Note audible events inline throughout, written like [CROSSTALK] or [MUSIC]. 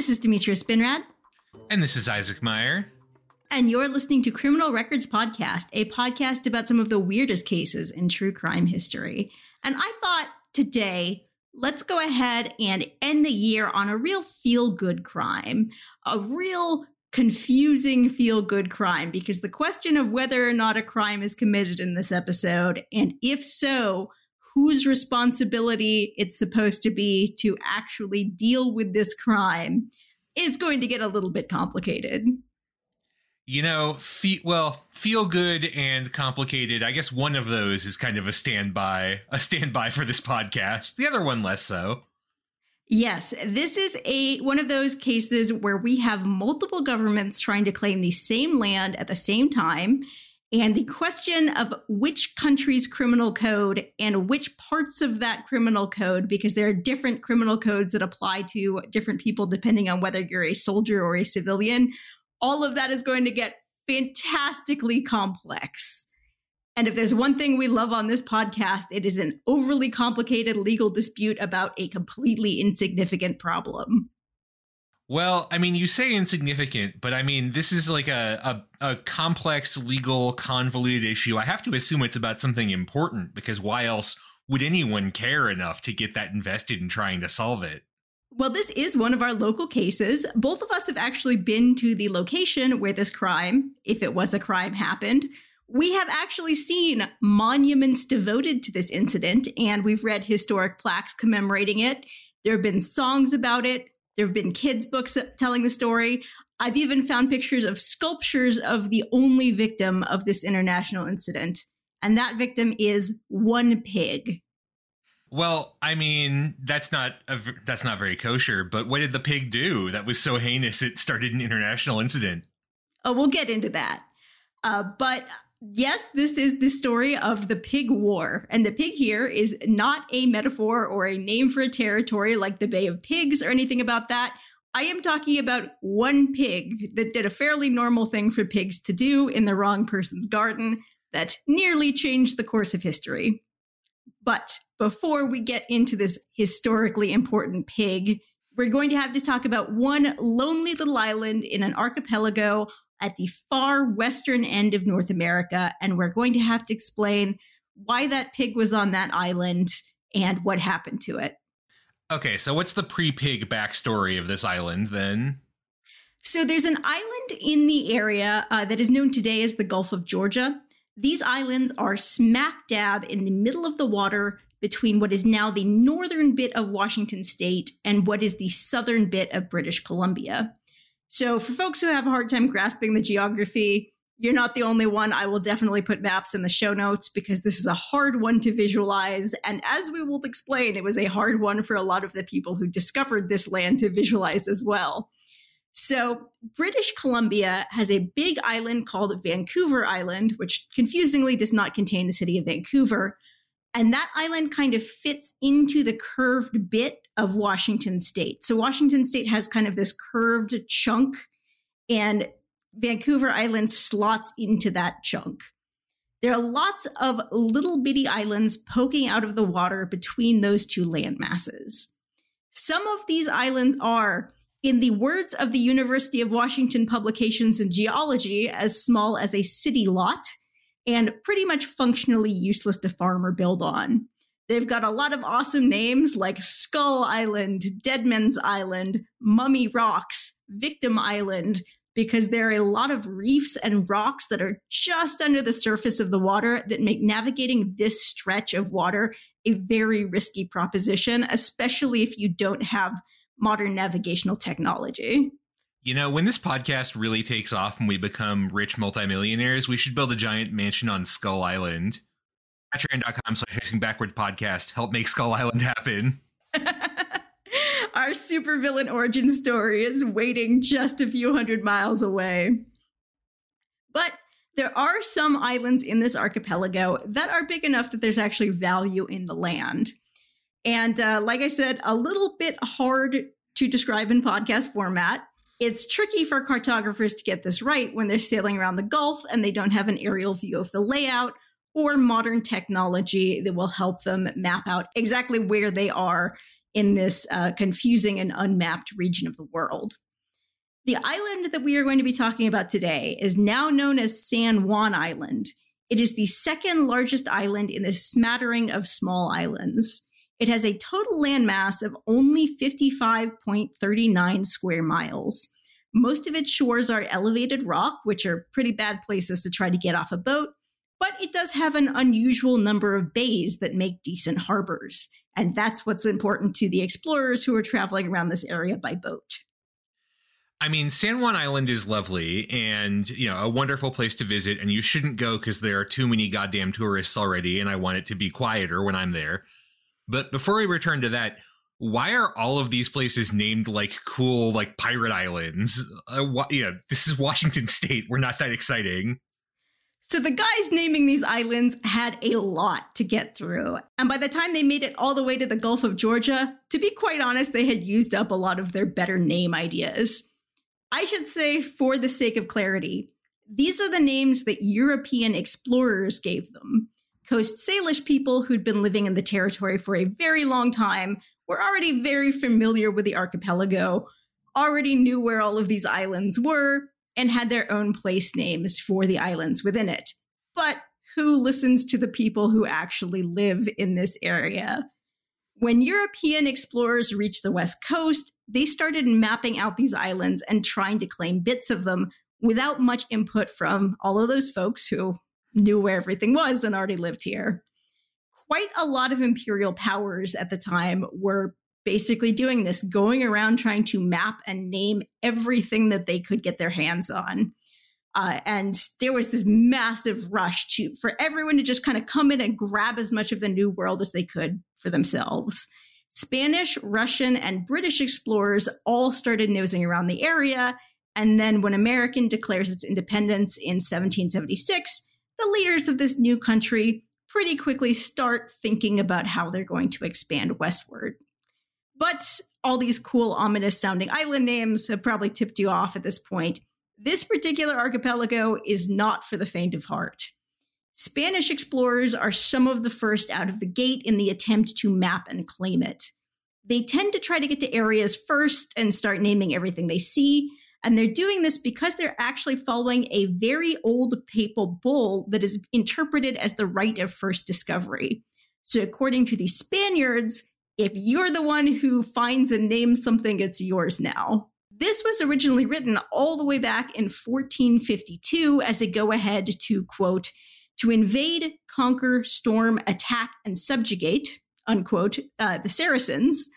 This is Demetria Spinrad, And this is Isaac Meyer. and you're listening to Criminal Records Podcast, a podcast about some of the weirdest cases in true crime history. And I thought today, let's go ahead and end the year on a real feel good crime, a real confusing feel good crime, because the question of whether or not a crime is committed in this episode, and if so, whose responsibility it's supposed to be to actually deal with this crime is going to get a little bit complicated. You know, fe- well, feel good and complicated. I guess one of those is kind of a standby, a standby for this podcast. The other one less so. Yes, this is a one of those cases where we have multiple governments trying to claim the same land at the same time. And the question of which country's criminal code and which parts of that criminal code, because there are different criminal codes that apply to different people depending on whether you're a soldier or a civilian, all of that is going to get fantastically complex. And if there's one thing we love on this podcast, it is an overly complicated legal dispute about a completely insignificant problem. Well, I mean, you say insignificant, but I mean, this is like a, a, a complex, legal, convoluted issue. I have to assume it's about something important because why else would anyone care enough to get that invested in trying to solve it? Well, this is one of our local cases. Both of us have actually been to the location where this crime, if it was a crime, happened. We have actually seen monuments devoted to this incident, and we've read historic plaques commemorating it. There have been songs about it. There have been kids' books telling the story. I've even found pictures of sculptures of the only victim of this international incident, and that victim is one pig. Well, I mean, that's not a, that's not very kosher. But what did the pig do that was so heinous it started an international incident? Oh, we'll get into that. Uh, but yes, this is the story of the pig war. And the pig here is not a metaphor or a name for a territory like the Bay of Pigs or anything about that. I am talking about one pig that did a fairly normal thing for pigs to do in the wrong person's garden that nearly changed the course of history. But before we get into this historically important pig, we're going to have to talk about one lonely little island in an archipelago at the far western end of North America. And we're going to have to explain why that pig was on that island and what happened to it. Okay, so what's the pre-pig backstory of this island then? So there's an island in the area uh, that is known today as the Gulf of Georgia. These islands are smack dab in the middle of the water between what is now the northern bit of Washington state and what is the southern bit of British Columbia. So, for folks who have a hard time grasping the geography, you're not the only one. I will definitely put maps in the show notes because this is a hard one to visualize. And as we will explain, it was a hard one for a lot of the people who discovered this land to visualize as well. So, British Columbia has a big island called Vancouver Island, which confusingly does not contain the city of Vancouver. And that island kind of fits into the curved bit of Washington state. So, Washington state has kind of this curved chunk, and Vancouver Island slots into that chunk. There are lots of little bitty islands poking out of the water between those two land masses. Some of these islands are in the words of the University of Washington Publications in Geology, as small as a city lot and pretty much functionally useless to farm or build on. They've got a lot of awesome names like Skull Island, Deadman's Island, Mummy Rocks, Victim Island, because there are a lot of reefs and rocks that are just under the surface of the water that make navigating this stretch of water a very risky proposition, especially if you don't have modern navigational technology. You know, when this podcast really takes off and we become rich multimillionaires, we should build a giant mansion on Skull Island. Patreon.com slash facing backwards podcast. Help make Skull Island happen. [LAUGHS] Our supervillain origin story is waiting just a few hundred miles away. But there are some islands in this archipelago that are big enough that there's actually value in the land. And uh, like I said, a little bit hard to describe in podcast format. It's tricky for cartographers to get this right when they're sailing around the Gulf and they don't have an aerial view of the layout or modern technology that will help them map out exactly where they are in this uh, confusing and unmapped region of the world. The island that we are going to be talking about today is now known as San Juan Island. It is the second largest island in this smattering of small islands. It has a total landmass of only 55.39 square miles. Most of its shores are elevated rock, which are pretty bad places to try to get off a boat, but it does have an unusual number of bays that make decent harbors. And that's what's important to the explorers who are traveling around this area by boat. I mean, San Juan Island is lovely and, you know, a wonderful place to visit. And you shouldn't go because there are too many goddamn tourists already. And I want it to be quieter when I'm there. But before we return to that, why are all of these places named like cool, like pirate islands? Uh, wh- yeah, this is Washington [LAUGHS] State. We're not that exciting. So the guys naming these islands had a lot to get through. And by the time they made it all the way to the Gulf of Georgia, to be quite honest, they had used up a lot of their better name ideas. I should say, for the sake of clarity, these are the names that European explorers gave them. Coast Salish people who'd been living in the territory for a very long time were already very familiar with the archipelago, already knew where all of these islands were, and had their own place names for the islands within it. But who listens to the people who actually live in this area? When European explorers reached the West Coast, they started mapping out these islands and trying to claim bits of them without much input from all of those folks who knew where everything was and already lived here. Quite a lot of imperial powers at the time were basically doing this, going around trying to map and name everything that they could get their hands on. Uh, and there was this massive rush to for everyone to just kind of come in and grab as much of the new world as they could for themselves. Spanish, Russian, and British explorers all started nosing around the area. And then when American declares its independence in 1776, the leaders of this new country pretty quickly start thinking about how they're going to expand westward. But all these cool, ominous sounding island names have probably tipped you off at this point. This particular archipelago is not for the faint of heart. Spanish explorers are some of the first out of the gate in the attempt to map and claim it. They tend to try to get to areas first and start naming everything they see. And they're doing this because they're actually following a very old papal bull that is interpreted as the right of first discovery. So, according to the Spaniards, if you're the one who finds and names something, it's yours now. This was originally written all the way back in 1452 as a go ahead to quote, to invade, conquer, storm, attack, and subjugate, unquote, uh, the Saracens.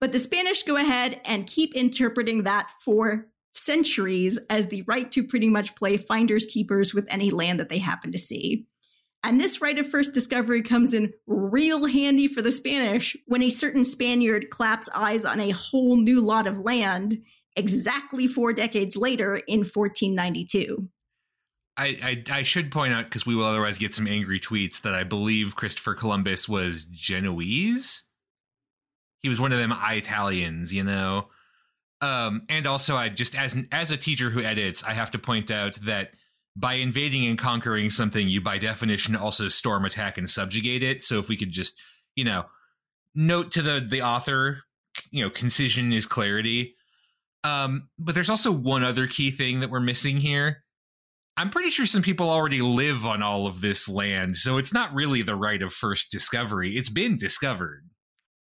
But the Spanish go ahead and keep interpreting that for centuries as the right to pretty much play finders keepers with any land that they happen to see. And this right of first discovery comes in real handy for the Spanish when a certain Spaniard claps eyes on a whole new lot of land exactly four decades later in 1492. I, I, I should point out because we will otherwise get some angry tweets that I believe Christopher Columbus was Genoese. He was one of them Italians, you know. Um, and also, I just as as a teacher who edits, I have to point out that by invading and conquering something, you by definition also storm, attack, and subjugate it. So if we could just, you know, note to the the author, you know, concision is clarity. Um, but there's also one other key thing that we're missing here. I'm pretty sure some people already live on all of this land, so it's not really the right of first discovery. It's been discovered.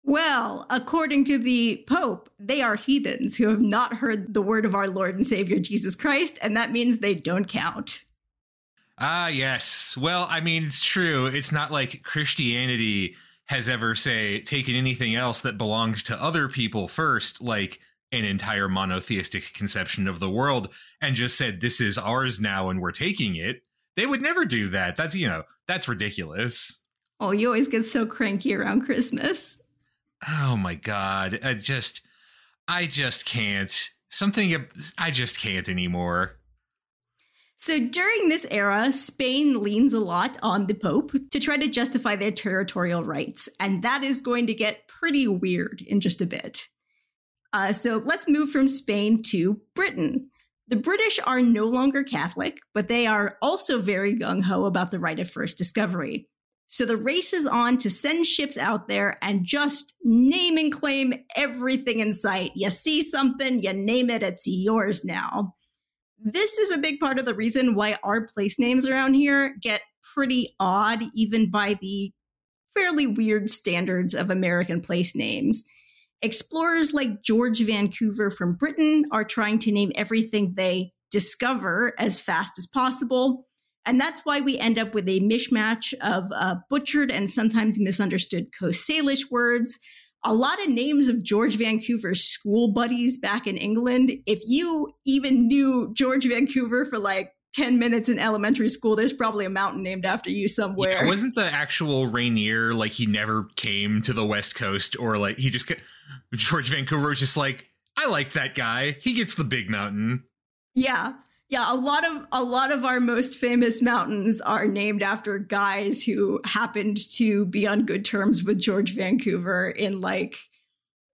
Well, according to the Pope, they are heathens who have not heard the word of our Lord and Savior Jesus Christ, and that means they don't count. Ah, yes. Well, I mean, it's true. It's not like Christianity has ever, say, taken anything else that belongs to other people first, like an entire monotheistic conception of the world and just said, this is ours now and we're taking it, they would never do that. That's, you know, that's ridiculous. Oh, you always get so cranky around Christmas. Oh my God. I just, I just can't. Something, I just can't anymore. So during this era, Spain leans a lot on the Pope to try to justify their territorial rights, and that is going to get pretty weird in just a bit. Uh, so let's move from Spain to Britain. The British are no longer Catholic, but they are also very gung ho about the right of first discovery. So the race is on to send ships out there and just name and claim everything in sight. You see something, you name it, it's yours now. This is a big part of the reason why our place names around here get pretty odd, even by the fairly weird standards of American place names. Explorers like George Vancouver from Britain are trying to name everything they discover as fast as possible. And that's why we end up with a mishmash of uh, butchered and sometimes misunderstood Coast Salish words. A lot of names of George Vancouver's school buddies back in England. If you even knew George Vancouver for like 10 minutes in elementary school, there's probably a mountain named after you somewhere. Yeah, wasn't the actual Rainier like he never came to the West Coast or like he just George Vancouver was just like, I like that guy. He gets the big mountain. Yeah. Yeah, a lot of a lot of our most famous mountains are named after guys who happened to be on good terms with George Vancouver in like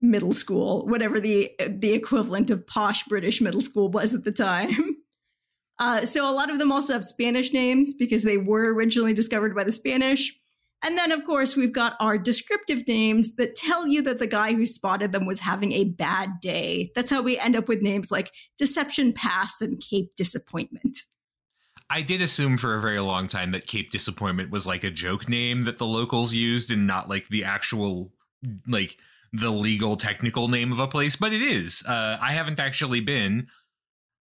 middle school, whatever the the equivalent of posh British middle school was at the time. Uh, so a lot of them also have Spanish names because they were originally discovered by the Spanish. And then, of course, we've got our descriptive names that tell you that the guy who spotted them was having a bad day. That's how we end up with names like Deception Pass and Cape Disappointment. I did assume for a very long time that Cape Disappointment was like a joke name that the locals used and not like the actual, like, the legal technical name of a place, but it is. Uh, I haven't actually been.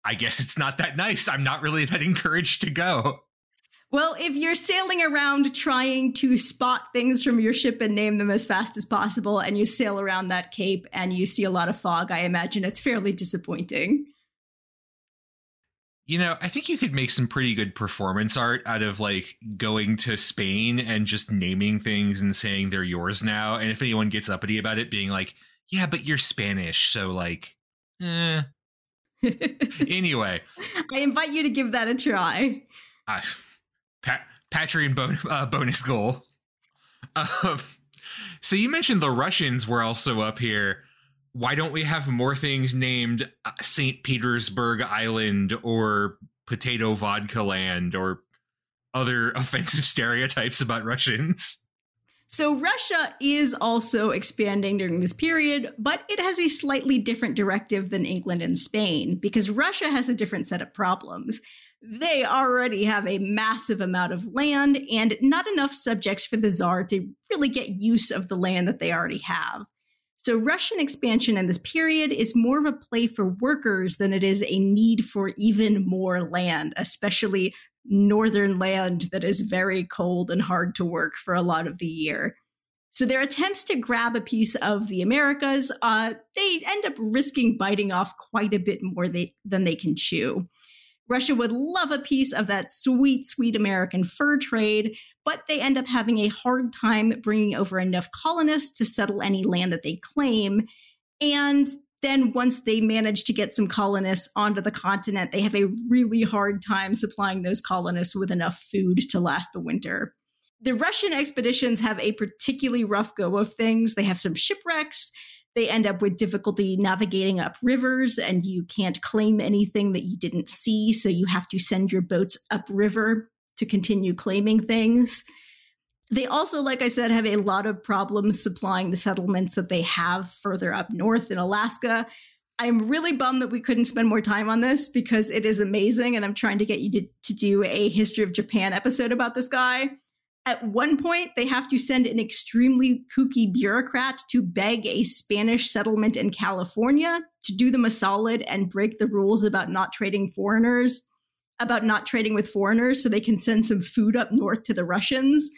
I guess it's not that nice. I'm not really that [LAUGHS] encouraged to go. Well, if you're sailing around trying to spot things from your ship and name them as fast as possible, and you sail around that cape and you see a lot of fog, I imagine it's fairly disappointing. You know, I think you could make some pretty good performance art out of like going to Spain and just naming things and saying they're yours now. And if anyone gets uppity about it, being like, yeah, but you're Spanish. So, like, eh. [LAUGHS] anyway, I invite you to give that a try. I pa- Patreon bon- uh, bonus goal. Um, so you mentioned the Russians were also up here. Why don't we have more things named uh, St. Petersburg Island or Potato Vodka Land or other [LAUGHS] offensive stereotypes about Russians? So, Russia is also expanding during this period, but it has a slightly different directive than England and Spain because Russia has a different set of problems they already have a massive amount of land and not enough subjects for the czar to really get use of the land that they already have. So, Russian expansion in this period is more of a play for workers than it is a need for even more land, especially northern land that is very cold and hard to work for a lot of the year. So, their attempts to grab a piece of the Americas, uh, they end up risking biting off quite a bit more they, than they can chew. Russia would love a piece of that sweet, sweet American fur trade, but they end up having a hard time bringing over enough colonists to settle any land that they claim. And then once they manage to get some colonists onto the continent, they have a really hard time supplying those colonists with enough food to last the winter. The Russian expeditions have a particularly rough go of things. They have some shipwrecks they end up with difficulty navigating up rivers and you can't claim anything that you didn't see so you have to send your boats upriver to continue claiming things. They also like i said have a lot of problems supplying the settlements that they have further up north in alaska. I'm really bummed that we couldn't spend more time on this because it is amazing and i'm trying to get you to, to do a history of japan episode about this guy at one point, they have to send an extremely kooky bureaucrat to beg a Spanish settlement in California to do them a solid and break the rules about not trading foreigners, about not trading with foreigners so they can send some food up north to the Russians.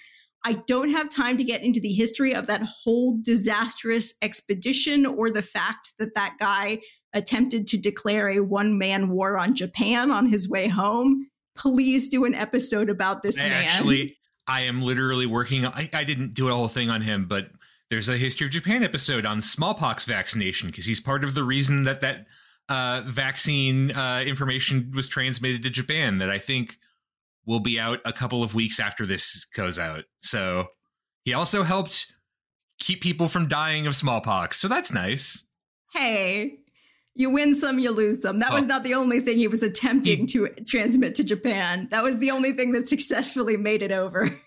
I don't have time to get into the history of that whole disastrous expedition or the fact that that guy attempted to declare a one man war on Japan on his way home. Please do an episode about this I man. Actually, I am literally working. I, I didn't do a whole thing on him, but there's a history of Japan episode on smallpox vaccination because he's part of the reason that that uh, vaccine uh, information was transmitted to Japan. That I think will be out a couple of weeks after this goes out. So he also helped keep people from dying of smallpox. So that's nice. hey, you win some, you lose some. That was Oh. not the only thing he was attempting He- to transmit to Japan. That was the only thing that [LAUGHS] successfully made it over.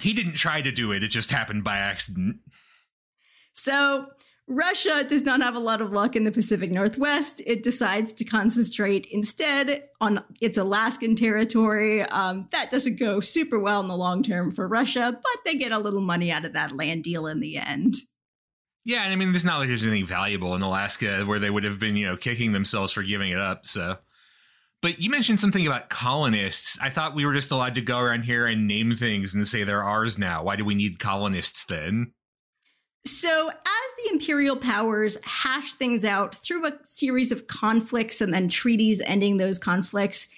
He didn't try to do it, it just happened by accident. So, Russia does not have a lot of luck in the Pacific Northwest. It decides to concentrate instead on its Alaskan territory. Um, that doesn't go super well in the long term for Russia, but they get a little money out of that land deal in the end. Yeah, and I mean, there's not like there's anything valuable in Alaska where they would have been, you know, kicking themselves for giving it up. So, but you mentioned something about colonists. I thought we were just allowed to go around here and name things and say they're ours now. Why do we need colonists then? So, as the imperial powers hash things out through a series of conflicts and then treaties ending those conflicts,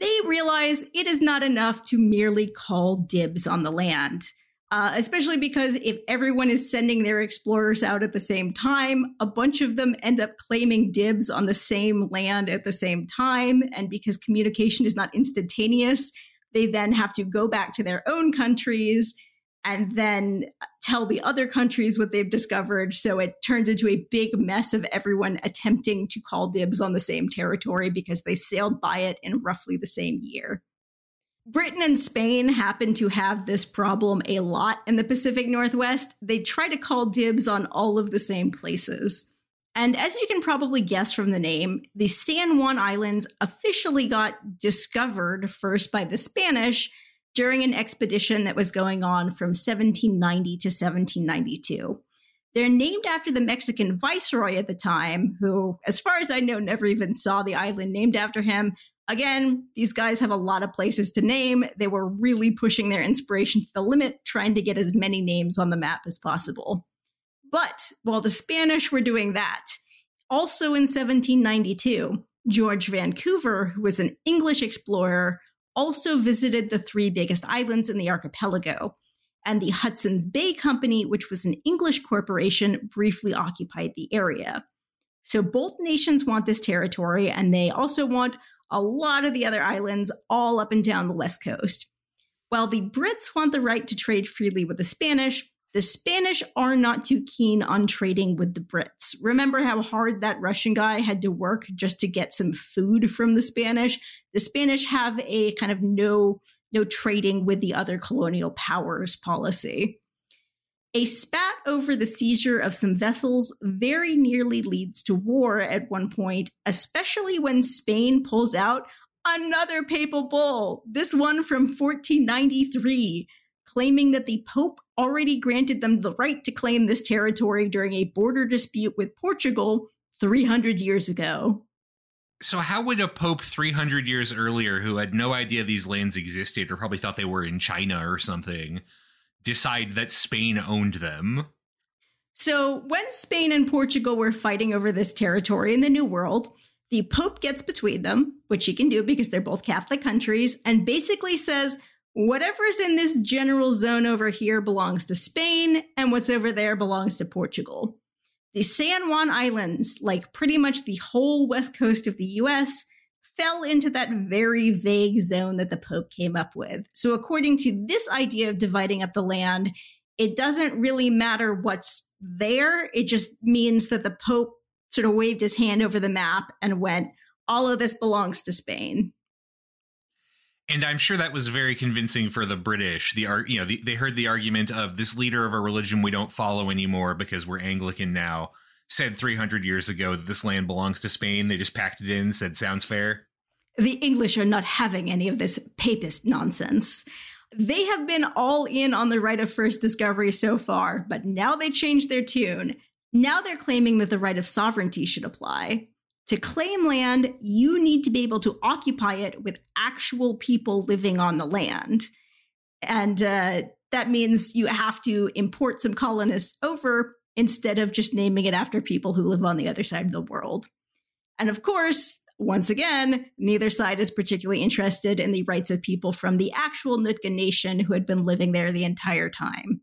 they realize it is not enough to merely call dibs on the land. Uh, especially because if everyone is sending their explorers out at the same time, a bunch of them end up claiming dibs on the same land at the same time. And because communication is not instantaneous, they then have to go back to their own countries and then tell the other countries what they've discovered. So it turns into a big mess of everyone attempting to call dibs on the same territory because they sailed by it in roughly the same year. Britain and Spain happen to have this problem a lot in the Pacific Northwest. They try to call dibs on all of the same places. And as you can probably guess from the name, the San Juan Islands officially got discovered first by the Spanish during an expedition that was going on from 1790 to 1792. They're named after the Mexican viceroy at the time, who, as far as I know, never even saw the island named after him. Again, these guys have a lot of places to name. They were really pushing their inspiration to the limit, trying to get as many names on the map as possible. But while the Spanish were doing that, also in 1792, George Vancouver, who was an English explorer, also visited the three biggest islands in the archipelago. And the Hudson's Bay Company, which was an English corporation, briefly occupied the area. So both nations want this territory, and they also want a lot of the other islands all up and down the west coast. While the Brits want the right to trade freely with the Spanish, the Spanish are not too keen on trading with the Brits. Remember how hard that Russian guy had to work just to get some food from the Spanish? The Spanish have a kind of no no trading with the other colonial powers policy. A spat over the seizure of some vessels very nearly leads to war at one point, especially when Spain pulls out another papal bull, this one from 1493, claiming that the Pope already granted them the right to claim this territory during a border dispute with Portugal 300 years ago. So, how would a pope 300 years earlier, who had no idea these lands existed or probably thought they were in China or something, decide that Spain owned them? So, when Spain and Portugal were fighting over this territory in the New World, the Pope gets between them, which he can do because they're both Catholic countries, and basically says, whatever's in this general zone over here belongs to Spain, and what's over there belongs to Portugal. The San Juan Islands, like pretty much the whole west coast of the US, fell into that very vague zone that the Pope came up with. So, according to this idea of dividing up the land, it doesn't really matter what's there. It just means that the Pope sort of waved his hand over the map and went, all of this belongs to Spain. And I'm sure that was very convincing for the British. The you know, the, they heard the argument of this leader of a religion we don't follow anymore because we're Anglican now. Said 300 years ago that this land belongs to Spain. They just packed it in. Said sounds fair. The English are not having any of this papist nonsense. They have been all in on the right of first discovery so far, but now they changed their tune. Now they're claiming that the right of sovereignty should apply. To claim land, you need to be able to occupy it with actual people living on the land. And uh, that means you have to import some colonists over instead of just naming it after people who live on the other side of the world. And of course, once again, neither side is particularly interested in the rights of people from the actual Nootka Nation who had been living there the entire time.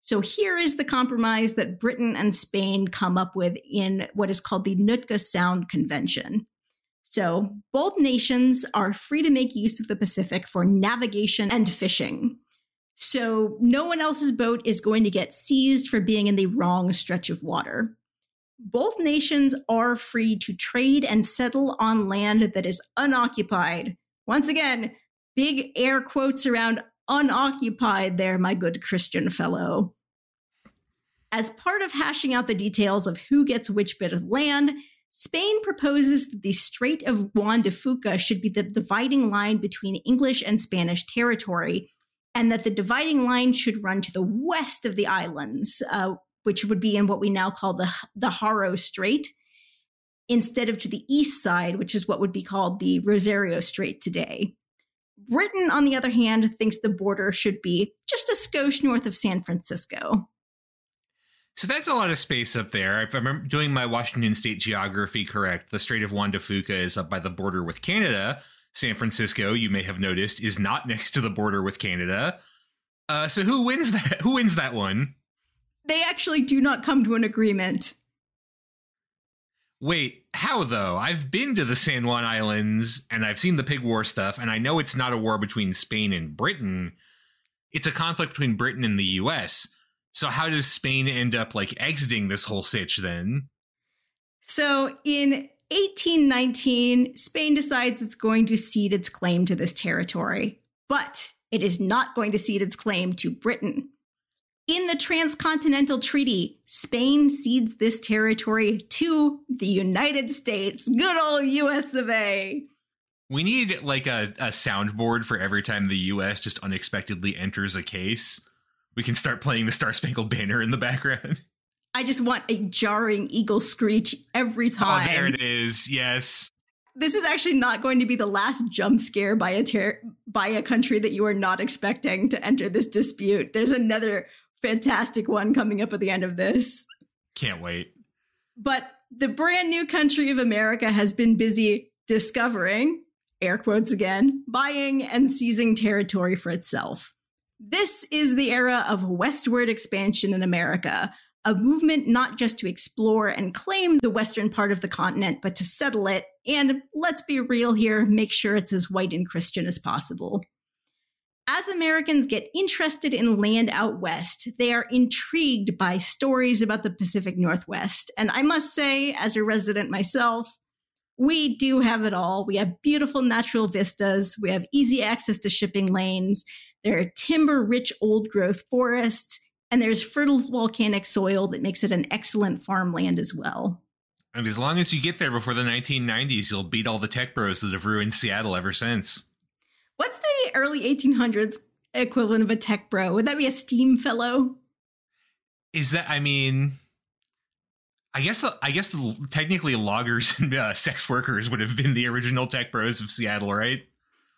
So here is the compromise that Britain and Spain come up with in what is called the Nootka Sound Convention. So both nations are free to make use of the Pacific for navigation and fishing. So no one else's boat is going to get seized for being in the wrong stretch of water. Both nations are free to trade and settle on land that is unoccupied. Once again, big air quotes around unoccupied there, my good Christian fellow. As part of hashing out the details of who gets which bit of land, Spain proposes that the Strait of Juan de Fuca should be the dividing line between English and Spanish territory, and that the dividing line should run to the west of the islands, uh, which would be in what we now call the, the Haro Strait, instead of to the east side, which is what would be called the Rosario Strait today. Britain, on the other hand, thinks the border should be just a skosh north of San Francisco. So that's a lot of space up there. If I'm doing my Washington state geography correct, the Strait of Juan de Fuca is up by the border with Canada, San Francisco, you may have noticed, is not next to the border with Canada. Uh, so who wins [LAUGHS] that? Who wins that one? They actually do not come to an agreement. Wait, how though? I've been to the San Juan Islands and I've seen the pig war stuff, and I know it's not a war between Spain and Britain. It's a conflict between Britain and the US. So how does Spain end up like exiting this whole sitch then? So in 1819, Spain decides it's going to cede its claim to this territory, but it is not going to cede its claim to Britain. In the Transcontinental Treaty, Spain cedes this territory to the United States. Good old US of A. We need like a, a soundboard for every time the US just unexpectedly enters a case. We can start playing the Star Spangled Banner in the background. [LAUGHS] I just want a jarring eagle screech every time. Oh, there it is. Yes. This is actually not going to be the last jump scare by a ter- by a country that you are not expecting to enter this dispute. There's another fantastic one coming up at the end of this. Can't wait. But the brand new country of America has been busy discovering, air quotes again, buying and seizing territory for itself. This is the era of westward expansion in America, a movement not just to explore and claim the western part of the continent, but to settle it. And let's be real here, make sure it's as white and Christian as possible. As Americans get interested in land out west, they are intrigued by stories about the Pacific Northwest. And I must say, as a resident myself, we do have it all. We have beautiful natural vistas, we have easy access to shipping lanes, there are timber rich old growth forests, and there's fertile volcanic soil that makes it an excellent farmland as well. And as long as you get there before the 1990s, you'll beat all the tech bros that have ruined Seattle ever since. What's the early 1800s equivalent of a tech bro? Would that be a steam fellow? Is that, I mean, I guess the, I guess the, technically loggers and uh, sex workers would have been the original tech bros of Seattle, right?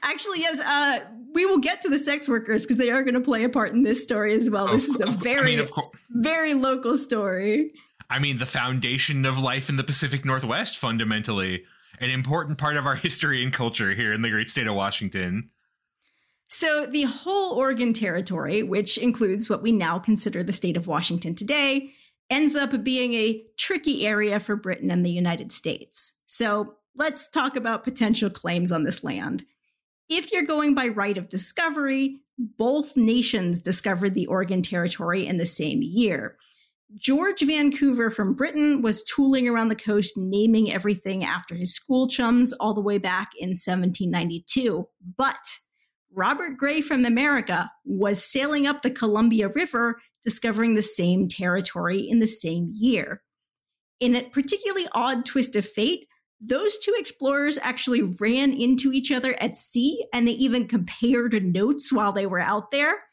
Actually, yes. Uh, we will get to the sex workers because they are going to play a part in this story as well. This is a very, I mean, very local story. I mean, the foundation of life in the Pacific Northwest, fundamentally, an important part of our history and culture here in the great state of Washington. So, the whole Oregon Territory, which includes what we now consider the state of Washington today, ends up being a tricky area for Britain and the United States. So, let's talk about potential claims on this land. If you're going by right of discovery, both nations discovered the Oregon Territory in the same year. George Vancouver from Britain was tooling around the coast, naming everything after his school chums all the way back in 1792. But Robert Gray from America was sailing up the Columbia River, discovering the same territory in the same year. In a particularly odd twist of fate, those two explorers actually ran into each other at sea and they even compared notes while they were out there.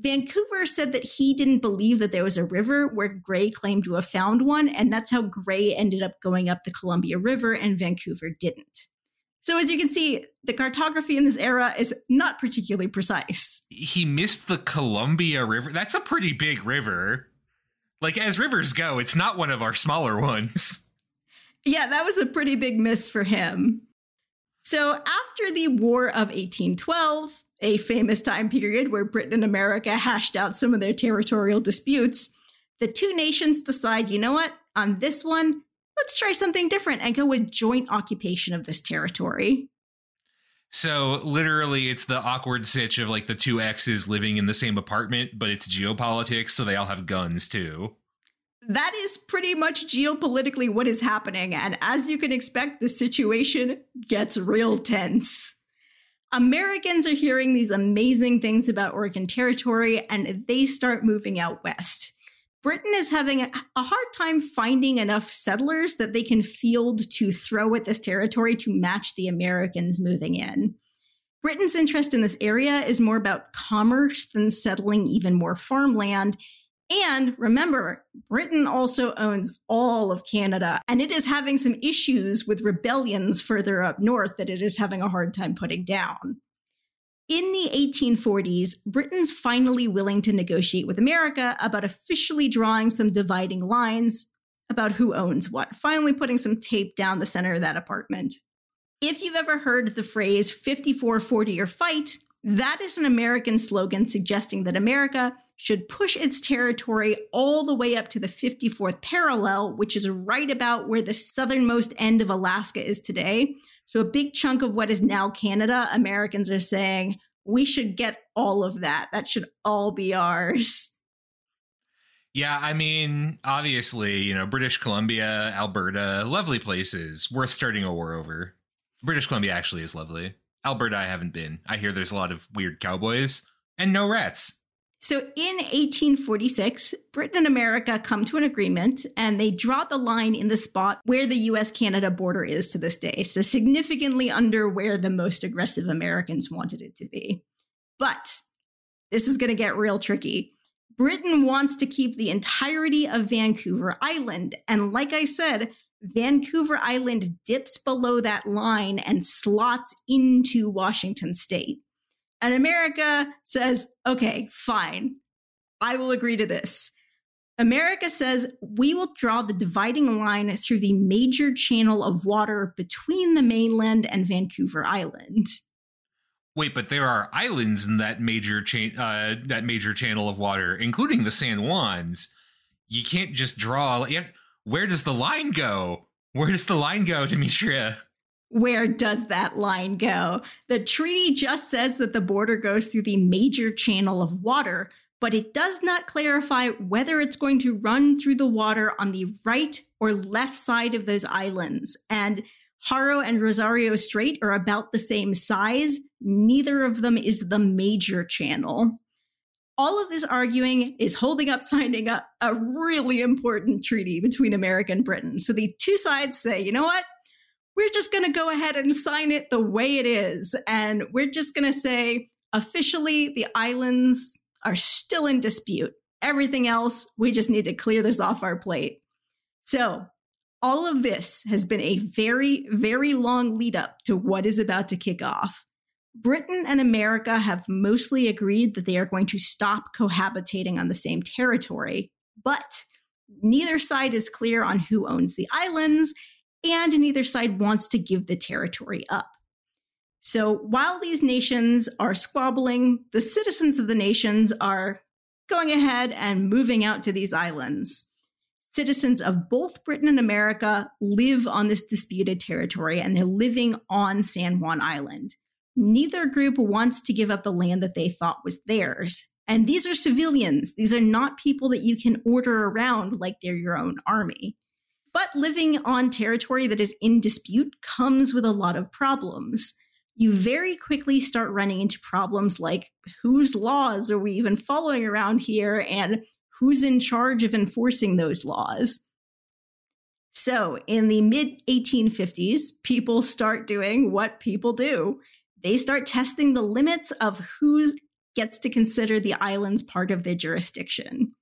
Vancouver said that he didn't believe that there was a river where Gray claimed to have found one, and that's how Gray ended up going up the Columbia River and Vancouver didn't. So, as you can see, the cartography in this era is not particularly precise. He missed the Columbia River. That's a pretty big river. Like, as rivers go, it's not one of our smaller ones. [LAUGHS] Yeah, that was a pretty big miss for him. So, after the War of 1812, a famous time period where Britain and America hashed out some of their territorial disputes, the two nations decide, you know what, on this one, let's try something different and go with joint occupation of this territory. So literally, it's the awkward sitch of like the two exes living in the same apartment, but it's geopolitics, so they all have guns too. That is pretty much geopolitically what is happening, and as you can expect, the situation gets real tense. Americans are hearing these amazing things about Oregon Territory, and they start moving out west. Britain is having a, hard time finding enough settlers that they can field to throw at this territory to match the Americans moving in. Britain's interest in this area is more about commerce than settling even more farmland. And remember, Britain also owns all of Canada, and it is having some issues with rebellions further up north that it is having a hard time putting down. In the 1840s, Britain's finally willing to negotiate with America about officially drawing some dividing lines about who owns what, finally putting some tape down the center of that apartment. If you've ever heard the phrase 5440 or fight, that is an American slogan suggesting that America should push its territory all the way up to the 54th parallel, which is right about where the southernmost end of Alaska is today, so a big chunk of what is now Canada, Americans are saying, we should get all of that. That should all be ours. Yeah, I mean, obviously, you know, British Columbia, Alberta, lovely places, worth starting a war over. British Columbia actually is lovely. Alberta, I haven't been. I hear there's a lot of weird cowboys and no rats. So in 1846, Britain and America come to an agreement and they draw the line in the spot where the US Canada border is to this day. So significantly under where the most aggressive Americans wanted it to be. But this is going to get real tricky. Britain wants to keep the entirety of Vancouver Island. And like I said, Vancouver Island dips below that line and slots into Washington state. And America says, okay, fine, I will agree to this. America says we will draw the dividing line through the major channel of water between the mainland and Vancouver Island. Wait, but there are islands in that major chain, uh, that major channel of water, including the San Juans. You can't just draw. Where does the line go? Where does the line go, Demetria? Where does that line go? The treaty just says that the border goes through the major channel of water, but it does not clarify whether it's going to run through the water on the right or left side of those islands. And Haro and Rosario Strait are about the same size. Neither of them is the major channel. All of this arguing is holding up signing a really important treaty between America and Britain. So the two sides say, you know what? We're just going to go ahead and sign it the way it is. And we're just going to say officially the islands are still in dispute. Everything else, we just need to clear this off our plate. So, all of this has been a very, very long lead up to what is about to kick off. Britain and America have mostly agreed that they are going to stop cohabitating on the same territory, but neither side is clear on who owns the islands and neither side wants to give the territory up. So while these nations are squabbling, the citizens of the nations are going ahead and moving out to these islands. Citizens of both Britain and America live on this disputed territory and they're living on San Juan Island. Neither group wants to give up the land that they thought was theirs. And these are civilians. These are not people that you can order around like they're your own army. But living on territory that is in dispute comes with a lot of problems. You very quickly start running into problems like whose laws are we even following around here and who's in charge of enforcing those laws. So, in the mid 1850s, people start doing what people do. They start testing the limits of who gets to consider the islands part of their jurisdiction.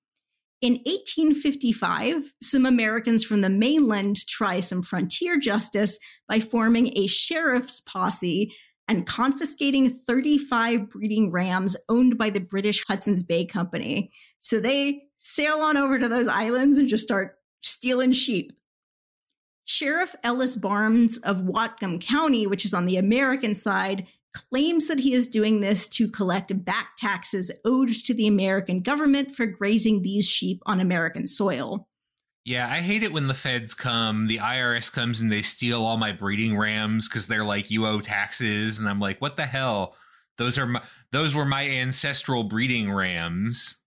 In 1855, some Americans from the mainland try some frontier justice by forming a sheriff's posse and confiscating 35 breeding rams owned by the British Hudson's Bay Company. So they sail on over to those islands and just start stealing sheep. Sheriff Ellis Barnes of Whatcom County, which is on the American side, claims that he is doing this to collect back taxes owed to the American government for grazing these sheep on American soil. Yeah, I hate it when the feds come, the IRS comes and they steal all my breeding rams because they're like, you owe taxes. And I'm like, what the hell? Those are my, those were my ancestral breeding rams.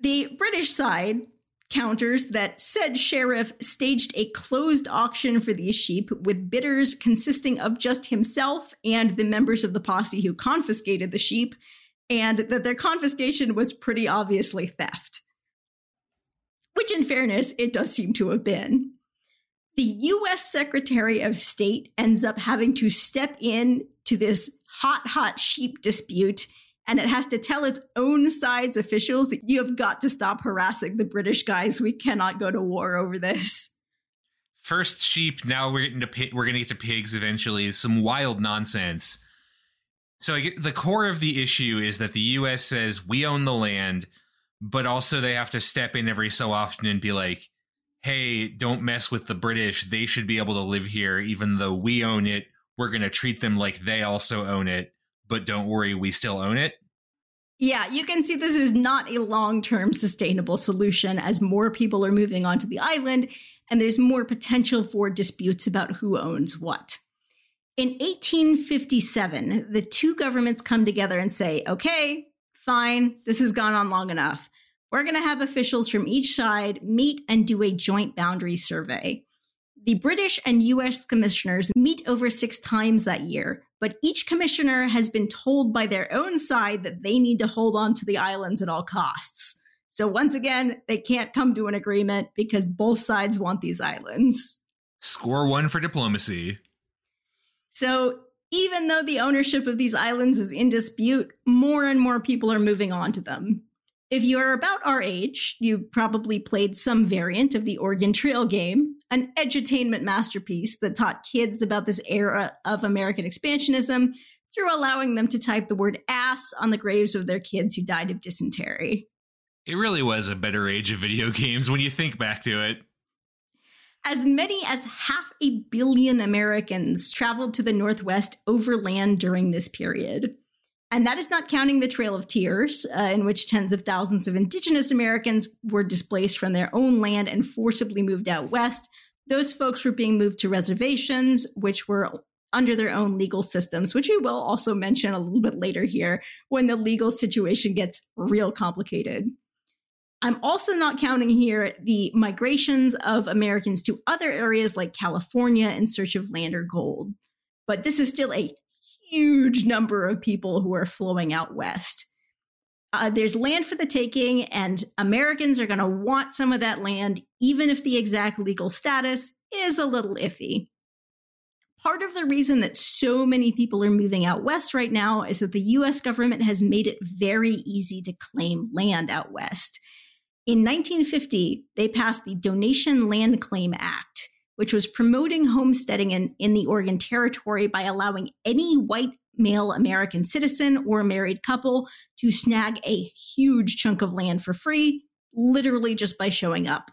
The British side counters that said sheriff staged a closed auction for these sheep with bidders consisting of just himself and the members of the posse who confiscated the sheep, and that their confiscation was pretty obviously theft. Which, in fairness, it does seem to have been. The US Secretary of State ends up having to step in to this hot, hot sheep dispute and it has to tell its own side's officials that you have got to stop harassing the British guys. We cannot go to war over this. First sheep, now we're getting to pi- we're going to get to pigs eventually. Some wild nonsense. So the core of the issue is that the U.S. says we own the land, but also they have to step in every so often and be like, "Hey, don't mess with the British. They should be able to live here, even though we own it. We're going to treat them like they also own it." But don't worry, we still own it. Yeah, you can see this is not a long term sustainable solution as more people are moving onto the island and there's more potential for disputes about who owns what. In 1857, the two governments come together and say, okay, fine, this has gone on long enough. We're going to have officials from each side meet and do a joint boundary survey. The British and US commissioners meet over six times that year, but each commissioner has been told by their own side that they need to hold on to the islands at all costs. So once again, they can't come to an agreement because both sides want these islands. Score one for diplomacy. So even though the ownership of these islands is in dispute, more and more people are moving on to them. If you are about our age, you probably played some variant of the Oregon Trail game, an edutainment masterpiece that taught kids about this era of American expansionism through allowing them to type the word ass on the graves of their kids who died of dysentery. It really was a better age of video games when you think back to it. As many as half a billion Americans traveled to the Northwest overland during this period. And that is not counting the Trail of Tears, uh, in which tens of thousands of indigenous Americans were displaced from their own land and forcibly moved out west. Those folks were being moved to reservations, which were under their own legal systems, which we will also mention a little bit later here when the legal situation gets real complicated. I'm also not counting here the migrations of Americans to other areas like California in search of land or gold. But this is still a huge number of people who are flowing out west. Uh, there's land for the taking, and Americans are going to want some of that land, even if the exact legal status is a little iffy. Part of the reason that so many people are moving out west right now is that the US government has made it very easy to claim land out west. In 1950, they passed the Donation Land Claim Act which was promoting homesteading in, in the Oregon Territory by allowing any white male American citizen or married couple to snag a huge chunk of land for free, literally just by showing up.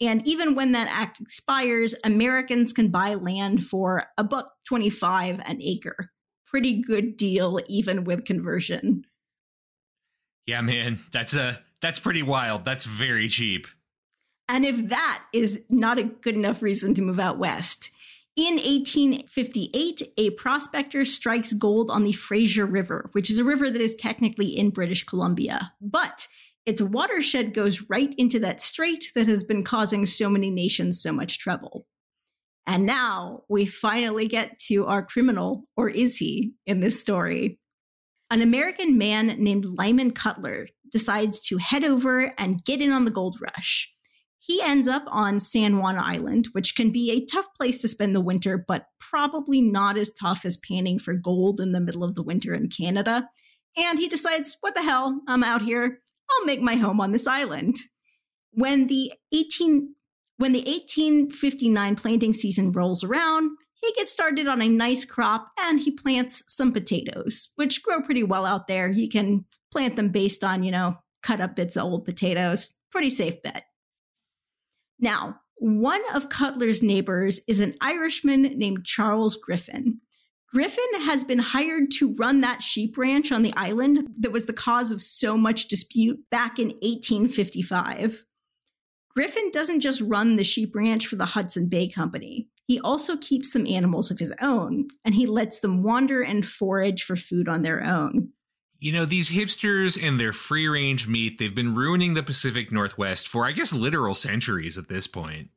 And even when that act expires, Americans can buy land for a buck 25 an acre. Pretty good deal, even with conversion. Yeah, man, that's a that's pretty wild. That's very cheap. And if that is not a good enough reason to move out west, in 1858, a prospector strikes gold on the Fraser River, which is a river that is technically in British Columbia. But its watershed goes right into that strait that has been causing so many nations so much trouble. And now we finally get to our criminal, or is he, in this story. An American man named Lyman Cutler decides to head over and get in on the gold rush. He ends up on San Juan Island, which can be a tough place to spend the winter, but probably not as tough as panning for gold in the middle of the winter in Canada. And he decides, what the hell, I'm out here. I'll make my home on this island. When the 18 when the 1859 planting season rolls around, he gets started on a nice crop and he plants some potatoes, which grow pretty well out there. He can plant them based on, you know, cut up bits of old potatoes. Pretty safe bet. Now, one of Cutler's neighbors is an Irishman named Charles Griffin. Griffin has been hired to run that sheep ranch on the island that was the cause of so much dispute back in 1855. Griffin doesn't just run the sheep ranch for the Hudson Bay Company. He also keeps some animals of his own, and he lets them wander and forage for food on their own. You know, these hipsters and their free range meat, they've been ruining the Pacific Northwest for, I guess, literal centuries at this point.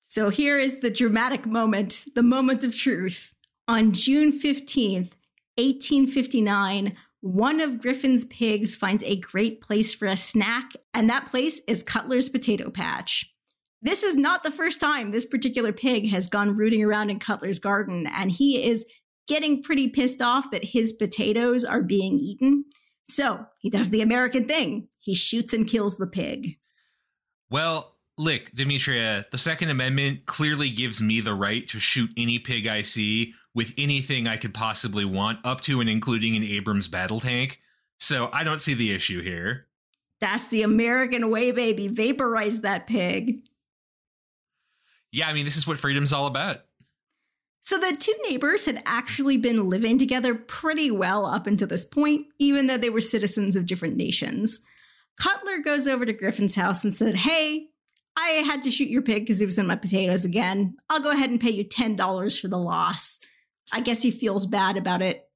So here is the dramatic moment, the moment of truth. On June 15th, 1859, one of Griffin's pigs finds a great place for a snack, and that place is Cutler's Potato Patch. This is not the first time this particular pig has gone rooting around in Cutler's garden, and he is getting pretty pissed off that his potatoes are being eaten. So he does the American thing he shoots and kills the pig. Well, look, Demetria, the Second Amendment clearly gives me the right to shoot any pig I see with anything I could possibly want, up to and including an Abrams battle tank. So I don't see the issue here. That's the American way, baby. Vaporize that pig yeah, I mean, this is what freedom's all about. So the two neighbors had actually been living together pretty well up until this point, even though they were citizens of different nations. Cutler goes over to Griffin's house and said, Hey, I had to shoot your pig because he was in my potatoes again. I'll go ahead and pay you $10 for the loss. I guess he feels bad about it.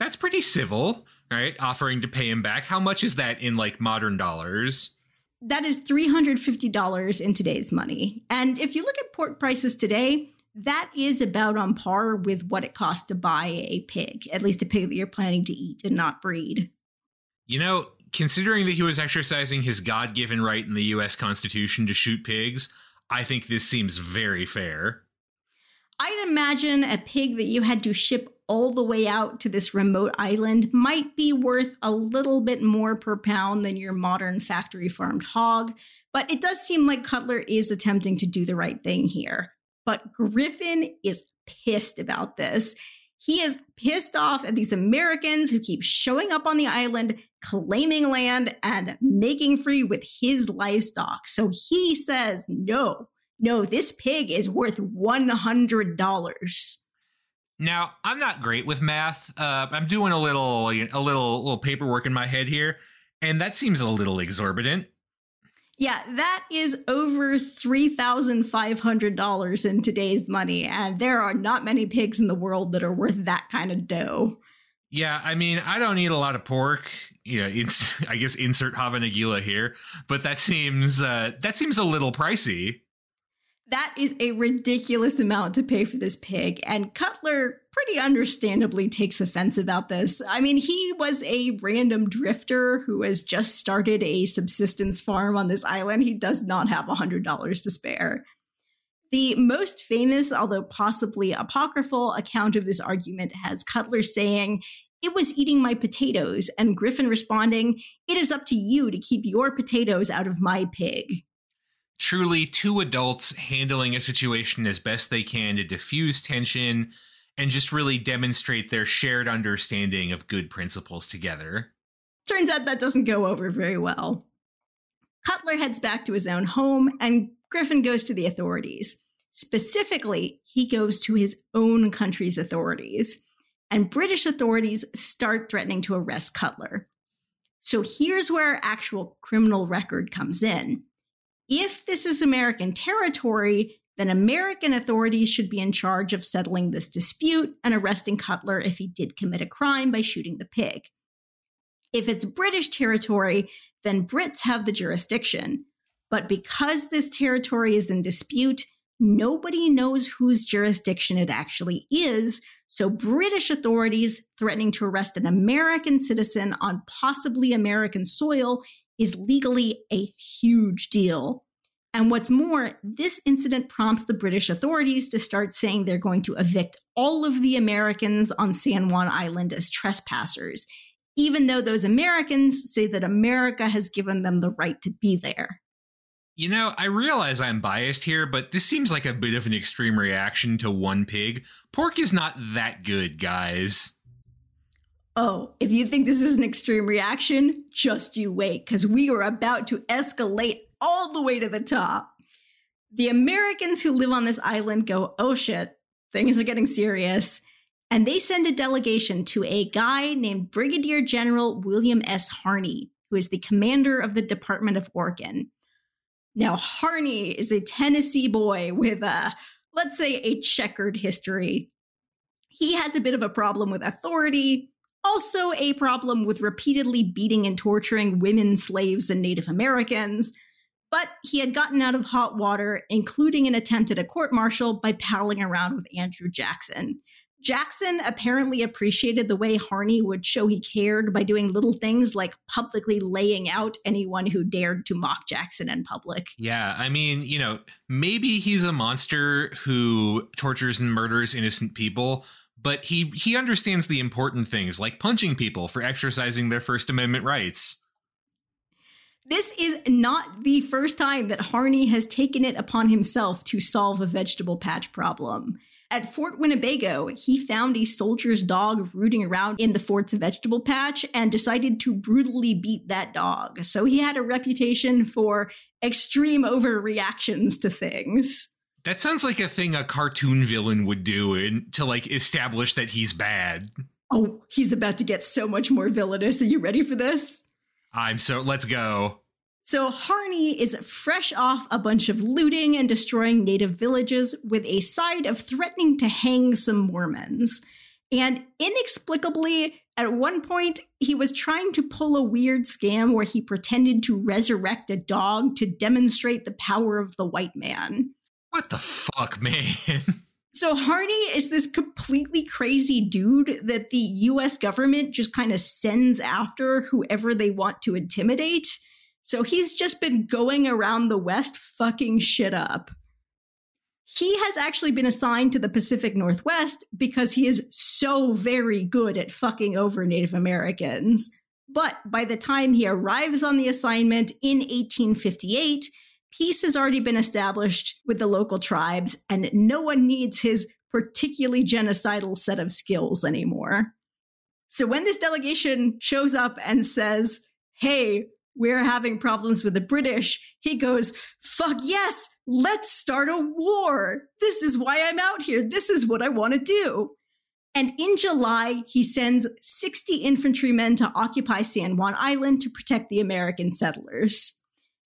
That's pretty civil, right? Offering to pay him back. How much is that in like modern dollars? that is $350 in today's money. And if you look at pork prices today, that is about on par with what it costs to buy a pig, at least a pig that you're planning to eat and not breed. You know, considering that he was exercising his God given right in the US Constitution to shoot pigs, I think this seems very fair. I'd imagine a pig that you had to ship all the way out to this remote island might be worth a little bit more per pound than your modern factory farmed hog. But it does seem like Cutler is attempting to do the right thing here. But Griffin is pissed about this. He is pissed off at these Americans who keep showing up on the island, claiming land, and making free with his livestock. So he says, no, no, this pig is worth $100. Now, I'm not great with math. Uh, I'm doing a little, a little, little paperwork in my head here, and that seems a little exorbitant. Yeah, that is over three thousand five hundred dollars in today's money, and there are not many pigs in the world that are worth that kind of dough. Yeah, I mean, I don't eat a lot of pork. You know, it's [LAUGHS] I guess insert Hava Nagila here, but that seems uh, that seems a little pricey. That is a ridiculous amount to pay for this pig. And Cutler pretty understandably takes offense about this. I mean, he was a random drifter who has just started a subsistence farm on this island. He does not have $100 to spare. The most famous, although possibly apocryphal, account of this argument has Cutler saying, It was eating my potatoes, and Griffin responding, It is up to you to keep your potatoes out of my pig truly two adults handling a situation as best they can to diffuse tension and just really demonstrate their shared understanding of good principles together. Turns out that doesn't go over very well. Cutler heads back to his own home, and Griffin goes to the authorities. Specifically, he goes to his own country's authorities, and British authorities start threatening to arrest Cutler. So here's where our actual criminal record comes in if this is American territory, then American authorities should be in charge of settling this dispute and arresting Cutler if he did commit a crime by shooting the pig. If it's British territory, then Brits have the jurisdiction. But because this territory is in dispute, nobody knows whose jurisdiction it actually is. So, British authorities threatening to arrest an American citizen on possibly American soil is legally a huge deal. And what's more, this incident prompts the British authorities to start saying they're going to evict all of the Americans on San Juan Island as trespassers, even though those Americans say that America has given them the right to be there. You know, I realize I'm biased here, but this seems like a bit of an extreme reaction to one pig. Pork is not that good, guys. Oh, if you think this is an extreme reaction, just you wait, because we are about to escalate all the way to the top. The Americans who live on this island go, oh shit, things are getting serious. And they send a delegation to a guy named Brigadier General William S. Harney, who is the commander of the Department of Oregon. Now, Harney is a Tennessee boy with a, let's say, a checkered history. He has a bit of a problem with authority, also a problem with repeatedly beating and torturing women, slaves, and Native Americans. But he had gotten out of hot water, including an attempt at a court martial by palling around with Andrew Jackson. Jackson apparently appreciated the way Harney would show he cared by doing little things like publicly laying out anyone who dared to mock Jackson in public. Yeah, I mean, you know, maybe he's a monster who tortures and murders innocent people, but he he understands the important things like punching people for exercising their first amendment rights. This is not the first time that Harney has taken it upon himself to solve a vegetable patch problem. At Fort Winnebago, he found a soldier's dog rooting around in the fort's vegetable patch and decided to brutally beat that dog. So he had a reputation for extreme overreactions to things. That sounds like a thing a cartoon villain would do in, to like establish that he's bad. Oh, he's about to get so much more villainous. Are you ready for this? I'm so let's go. So Harney is fresh off a bunch of looting and destroying native villages with a side of threatening to hang some Mormons. And inexplicably, at one point, he was trying to pull a weird scam where he pretended to resurrect a dog to demonstrate the power of the white man. What the fuck, [LAUGHS] man? So Harney is this completely crazy dude that the US government just kind of sends after whoever they want to intimidate. So he's just been going around the West fucking shit up. He has actually been assigned to the Pacific Northwest because he is so very good at fucking over Native Americans. But by the time he arrives on the assignment in 1858, peace has already been established with the local tribes, and no one needs his particularly genocidal set of skills anymore. So when this delegation shows up and says, Hey, we're having problems with the British, he goes, fuck yes, let's start a war. This is why I'm out here. This is what I want to do. And in July, he sends 60 infantrymen to occupy San Juan Island to protect the American settlers.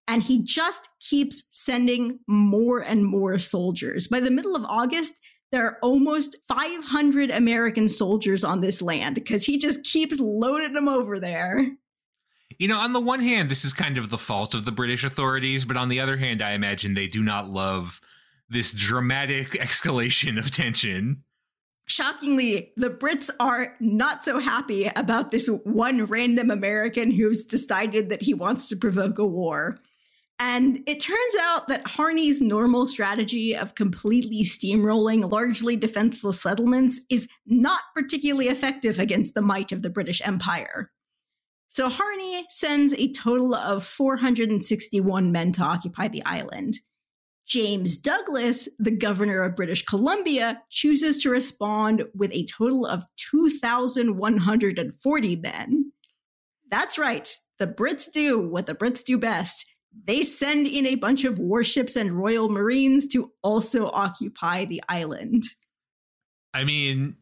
And he just keeps sending more and more soldiers. By the middle of August, there are almost 500 American soldiers on this land because he just keeps loading them over there. You know, on the one hand, this is kind of the fault of the British authorities, but on the other hand, I imagine they do not love this dramatic [LAUGHS] escalation of tension. Shockingly, the Brits are not so happy about this one random American who's decided that he wants to provoke a war. And it turns out that Harney's normal strategy of completely steamrolling largely defenseless settlements is not particularly effective against the might of the British Empire. So Harney sends a total of 461 men to occupy the island. James Douglas, the governor of British Columbia, chooses to respond with a total of 2,140 men. That's right, the Brits do what the Brits do best. They send in a bunch of warships and Royal Marines to also occupy the island. I mean,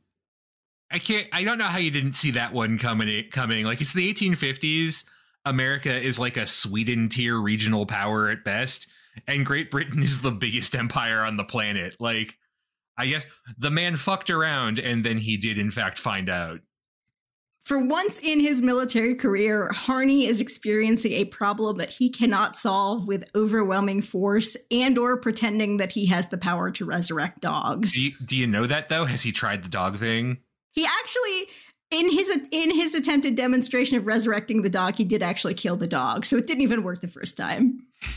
I can't. I don't know how you didn't see that one coming. Coming like it's the 1850s. America is like a Sweden tier regional power at best, and Great Britain is the biggest empire on the planet. Like, I guess the man fucked around, and then he did in fact find out. For once in his military career, Harney is experiencing a problem that he cannot solve with overwhelming force and or pretending that he has the power to resurrect dogs. Do you, do you know that though? Has he tried the dog thing? He actually in his in his attempted demonstration of resurrecting the dog, he did actually kill the dog. So it didn't even work the first time. [LAUGHS]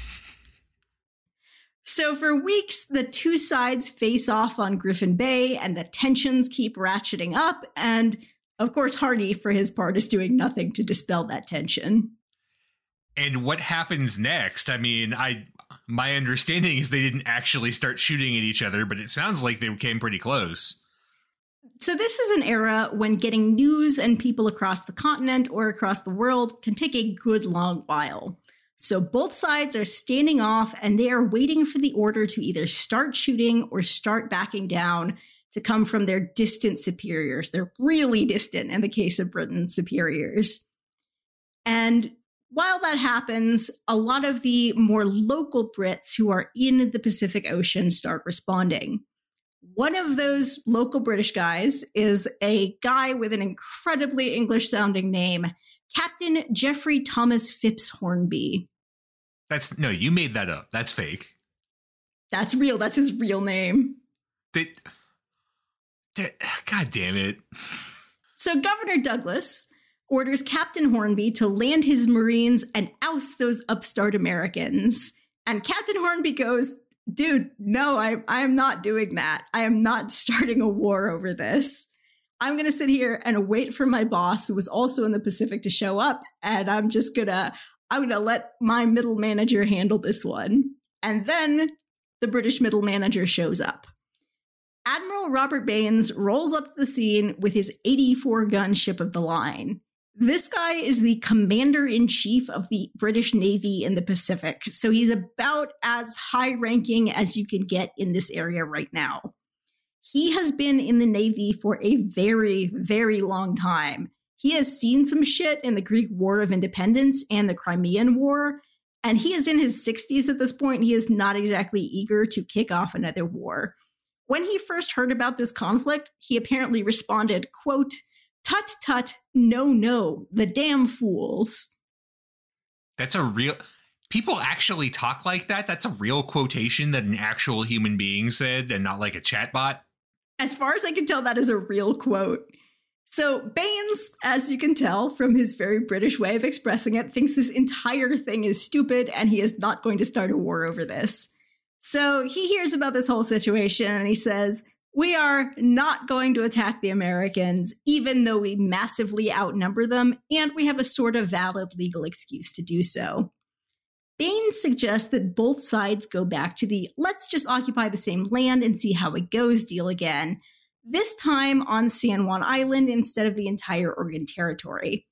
So for weeks, the two sides face off on Griffin Bay, and the tensions keep ratcheting up. And Of course, Harney, for his part, is doing nothing to dispel that tension. And what happens next? I mean, I my understanding is they didn't actually start shooting at each other, but it sounds like they came pretty close. So, this is an era when getting news and people across the continent or across the world can take a good long while. So, both sides are standing off and they are waiting for the order to either start shooting or start backing down to come from their distant superiors. They're really distant in the case of Britain's superiors. And while that happens, a lot of the more local Brits who are in the Pacific Ocean start responding. One of those local British guys is a guy with an incredibly English sounding name, Captain Geoffrey Thomas Phipps Hornby. That's no, you made that up. That's fake. That's real. That's his real name. That, God damn it. So Governor Douglas orders Captain Hornby to land his Marines and oust those upstart Americans. And Captain Hornby goes, Dude, no, I, I am not doing that. I am not starting a war over this. I'm going to sit here and wait for my boss, who was also in the Pacific, to show up. And I'm just going to, I'm going to let my middle manager handle this one. And then the British middle manager shows up. Admiral Robert Baynes rolls up to the scene with his 84 gun ship of the line. This guy is the commander in chief of the British Navy in the Pacific. So he's about as high ranking as you can get in this area right now. He has been in the Navy for a very, very long time. He has seen some shit in the Greek War of Independence and the Crimean War, and he is in his 60s at this point. He is not exactly eager to kick off another war. When he first heard about this conflict, he apparently responded, quote, Tut tut, no, no, the damn fools. That's a real. People actually talk like that. That's a real quotation that an actual human being said and not like a chatbot. As far as I can tell, that is a real quote. So, Baynes, as you can tell from his very British way of expressing it, thinks this entire thing is stupid and he is not going to start a war over this. So, he hears about this whole situation and he says, we are not going to attack the Americans, even though we massively outnumber them, and we have a sort of valid legal excuse to do so. Baynes suggests that both sides go back to the let's just occupy the same land and see how it goes deal again, this time on San Juan Island instead of the entire Oregon Territory.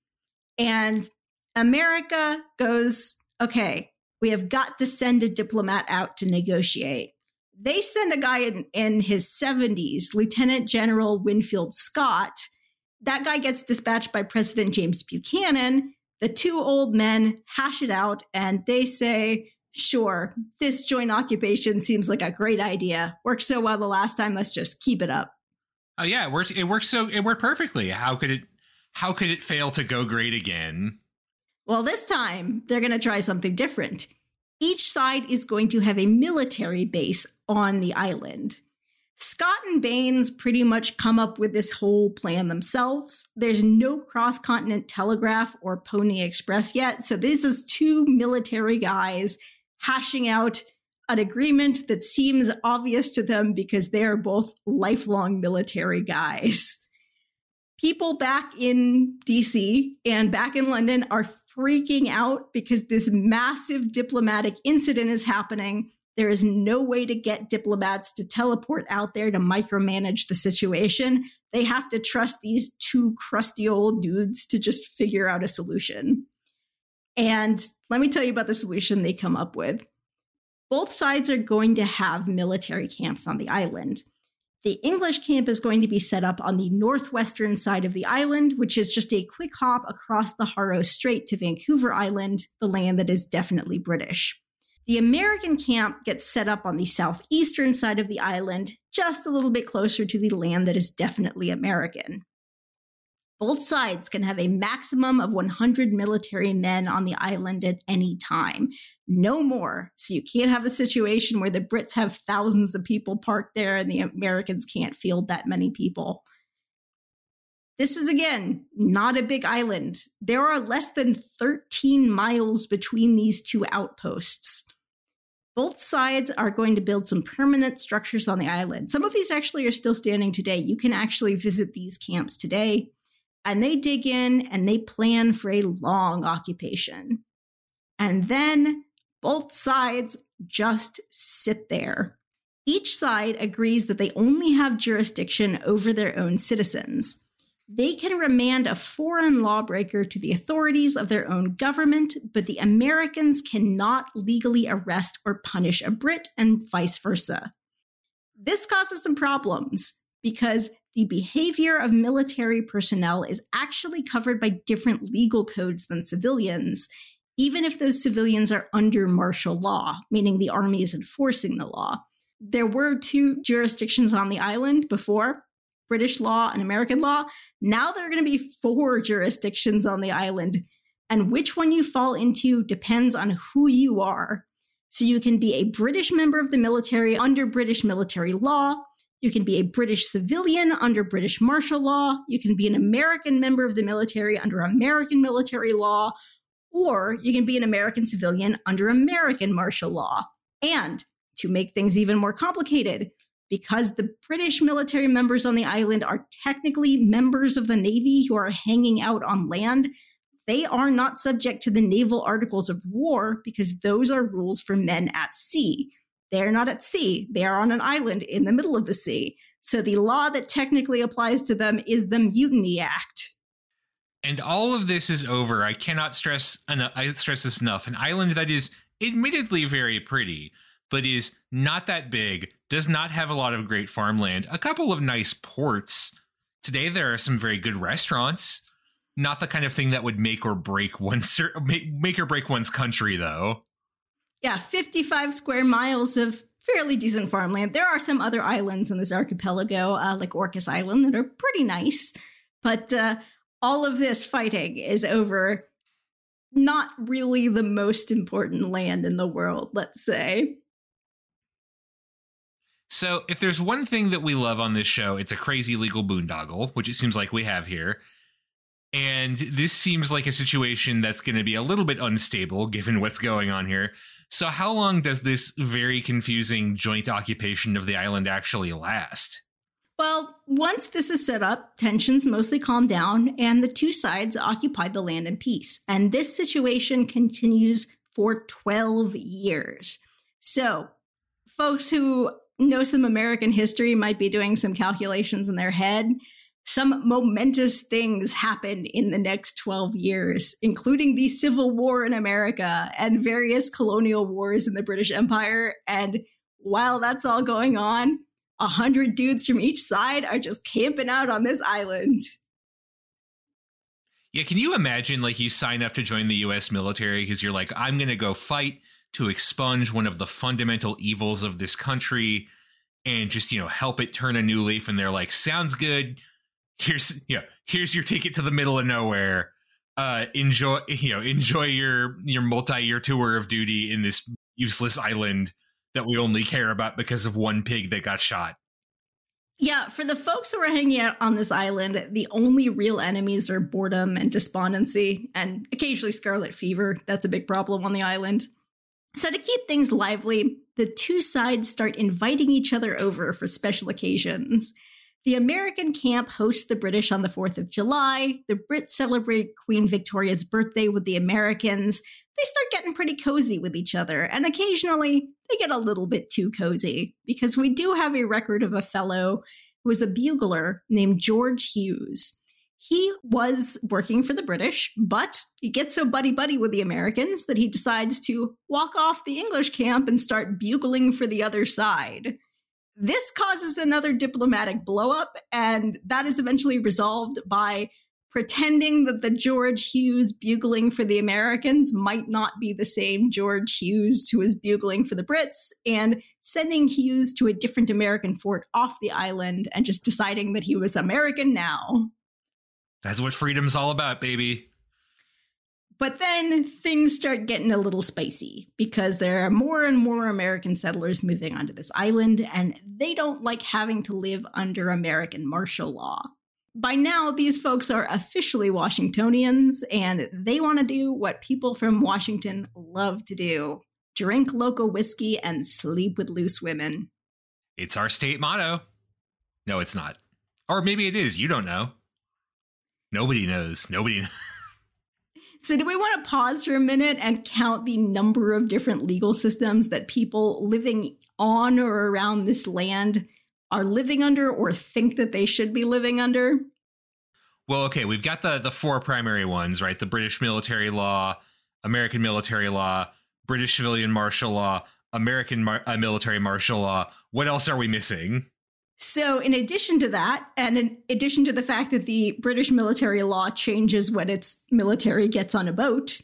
And America goes, okay, we have got to send a diplomat out to negotiate they send a guy in, in his 70s, Lieutenant General Winfield Scott. That guy gets dispatched by President James Buchanan. The two old men hash it out and they say, sure, this joint occupation seems like a great idea. Worked so well the last time, let's just keep it up. Oh yeah, it worked it worked so it worked perfectly. How could it how could it fail to go great again? Well, this time they're going to try something different each side is going to have a military base on the island. Scott and Baynes pretty much come up with this whole plan themselves. There's no cross continent telegraph or Pony Express yet. So, this is two military guys hashing out an agreement that seems obvious to them because they are both lifelong military guys people back in DC and back in London are freaking out because this massive diplomatic incident is happening. There is no way to get diplomats to teleport out there to micromanage the situation. They have to trust these two crusty old dudes to just figure out a solution. And let me tell you about the solution they come up with. Both sides are going to have military camps on the island. The English camp is going to be set up on the northwestern side of the island, which is just a quick hop across the Haro Strait to Vancouver Island, the land that is definitely British. The American camp gets set up on the southeastern side of the island, just a little bit closer to the land that is definitely American. Both sides can have a maximum of 100 military men on the island at any time, no more. So you can't have a situation where the Brits have thousands of people parked there and the Americans can't field that many people. This is again not a big island. There are less than 13 miles between these two outposts. Both sides are going to build some permanent structures on the island. Some of these actually are still standing today. You can actually visit these camps today. and they dig in and they plan for a long occupation. And then both sides just sit there. Each side agrees that they only have jurisdiction over their own citizens. They can remand a foreign lawbreaker to the authorities of their own government, but the Americans cannot legally arrest or punish a Brit and vice versa. This causes some problems because the behavior of military personnel is actually covered by different legal codes than civilians, even if those civilians are under martial law, meaning the army is enforcing the law. There were two jurisdictions on the island before British law and American law. Now there are going to be four jurisdictions on the island. And which one you fall into depends on who you are. So you can be a British member of the military under British military law. You can be a British civilian under British martial law. You can be an American member of the military under American military law. Or you can be an American civilian under American martial law. And to make things even more complicated, because the British military members on the island are technically members of the Navy who are hanging out on land, they are not subject to the naval articles of war because those are rules for men at sea. They're not at sea, they are on an island in the middle of the sea. So the law that technically applies to them is the Mutiny Act. And all of this is over. I cannot stress enough, I stress this enough. An island that is admittedly very pretty, but is not that big, does not have a lot of great farmland, a couple of nice ports. Today there are some very good restaurants. Not the kind of thing that would make or break one's make or break one's country though. Yeah, 55 square miles of fairly decent farmland. There are some other islands in this archipelago, uh, like Orcas Island, that are pretty nice. But uh, all of this fighting is over not really the most important land in the world, let's say. So, if there's one thing that we love on this show, it's a crazy legal boondoggle, which it seems like we have here. And this seems like a situation that's going to be a little bit unstable given what's going on here. So, how long does this very confusing joint occupation of the island actually last? Well, once this is set up, tensions mostly calm down and the two sides occupy the land in peace. And this situation continues for 12 years. So, folks who know some American history might be doing some calculations in their head. Some momentous things happened in the next 12 years, including the Civil War in America and various colonial wars in the British Empire. And while that's all going on, a hundred dudes from each side are just camping out on this island. Yeah, can you imagine like you sign up to join the US military because you're like, I'm gonna go fight to expunge one of the fundamental evils of this country and just you know help it turn a new leaf and they're like sounds good. Here's know here's your ticket to the middle of nowhere. Uh enjoy you know enjoy your your multi-year tour of duty in this useless island that we only care about because of one pig that got shot yeah, for the folks who are hanging out on this island, the only real enemies are boredom and despondency, and occasionally scarlet fever. That's a big problem on the island. So, to keep things lively, the two sides start inviting each other over for special occasions. The American camp hosts the British on the 4th of July. The Brits celebrate Queen Victoria's birthday with the Americans. They start getting pretty cozy with each other, and occasionally they get a little bit too cozy because we do have a record of a fellow who was a bugler named George Hughes. He was working for the British, but he gets so buddy buddy with the Americans that he decides to walk off the English camp and start bugling for the other side. This causes another diplomatic blowup, and that is eventually resolved by pretending that the George Hughes bugling for the Americans might not be the same George Hughes who was bugling for the Brits, and sending Hughes to a different American fort off the island and just deciding that he was American now. That's what freedom's all about, baby. But then things start getting a little spicy because there are more and more American settlers moving onto this island, and they don't like having to live under American martial law. By now, these folks are officially Washingtonians, and they want to do what people from Washington love to do drink local whiskey and sleep with loose women. It's our state motto. No, it's not. Or maybe it is. You don't know. Nobody knows. Nobody. [LAUGHS] So, do we want to pause for a minute and count the number of different legal systems that people living on or around this land are living under or think that they should be living under? Well, okay, we've got the the four primary ones, right? The British military law, American military law, British civilian martial law, American mar- uh, military martial law. What else are we missing? So, in addition to that, and in addition to the fact that the British military law changes when its military gets on a boat,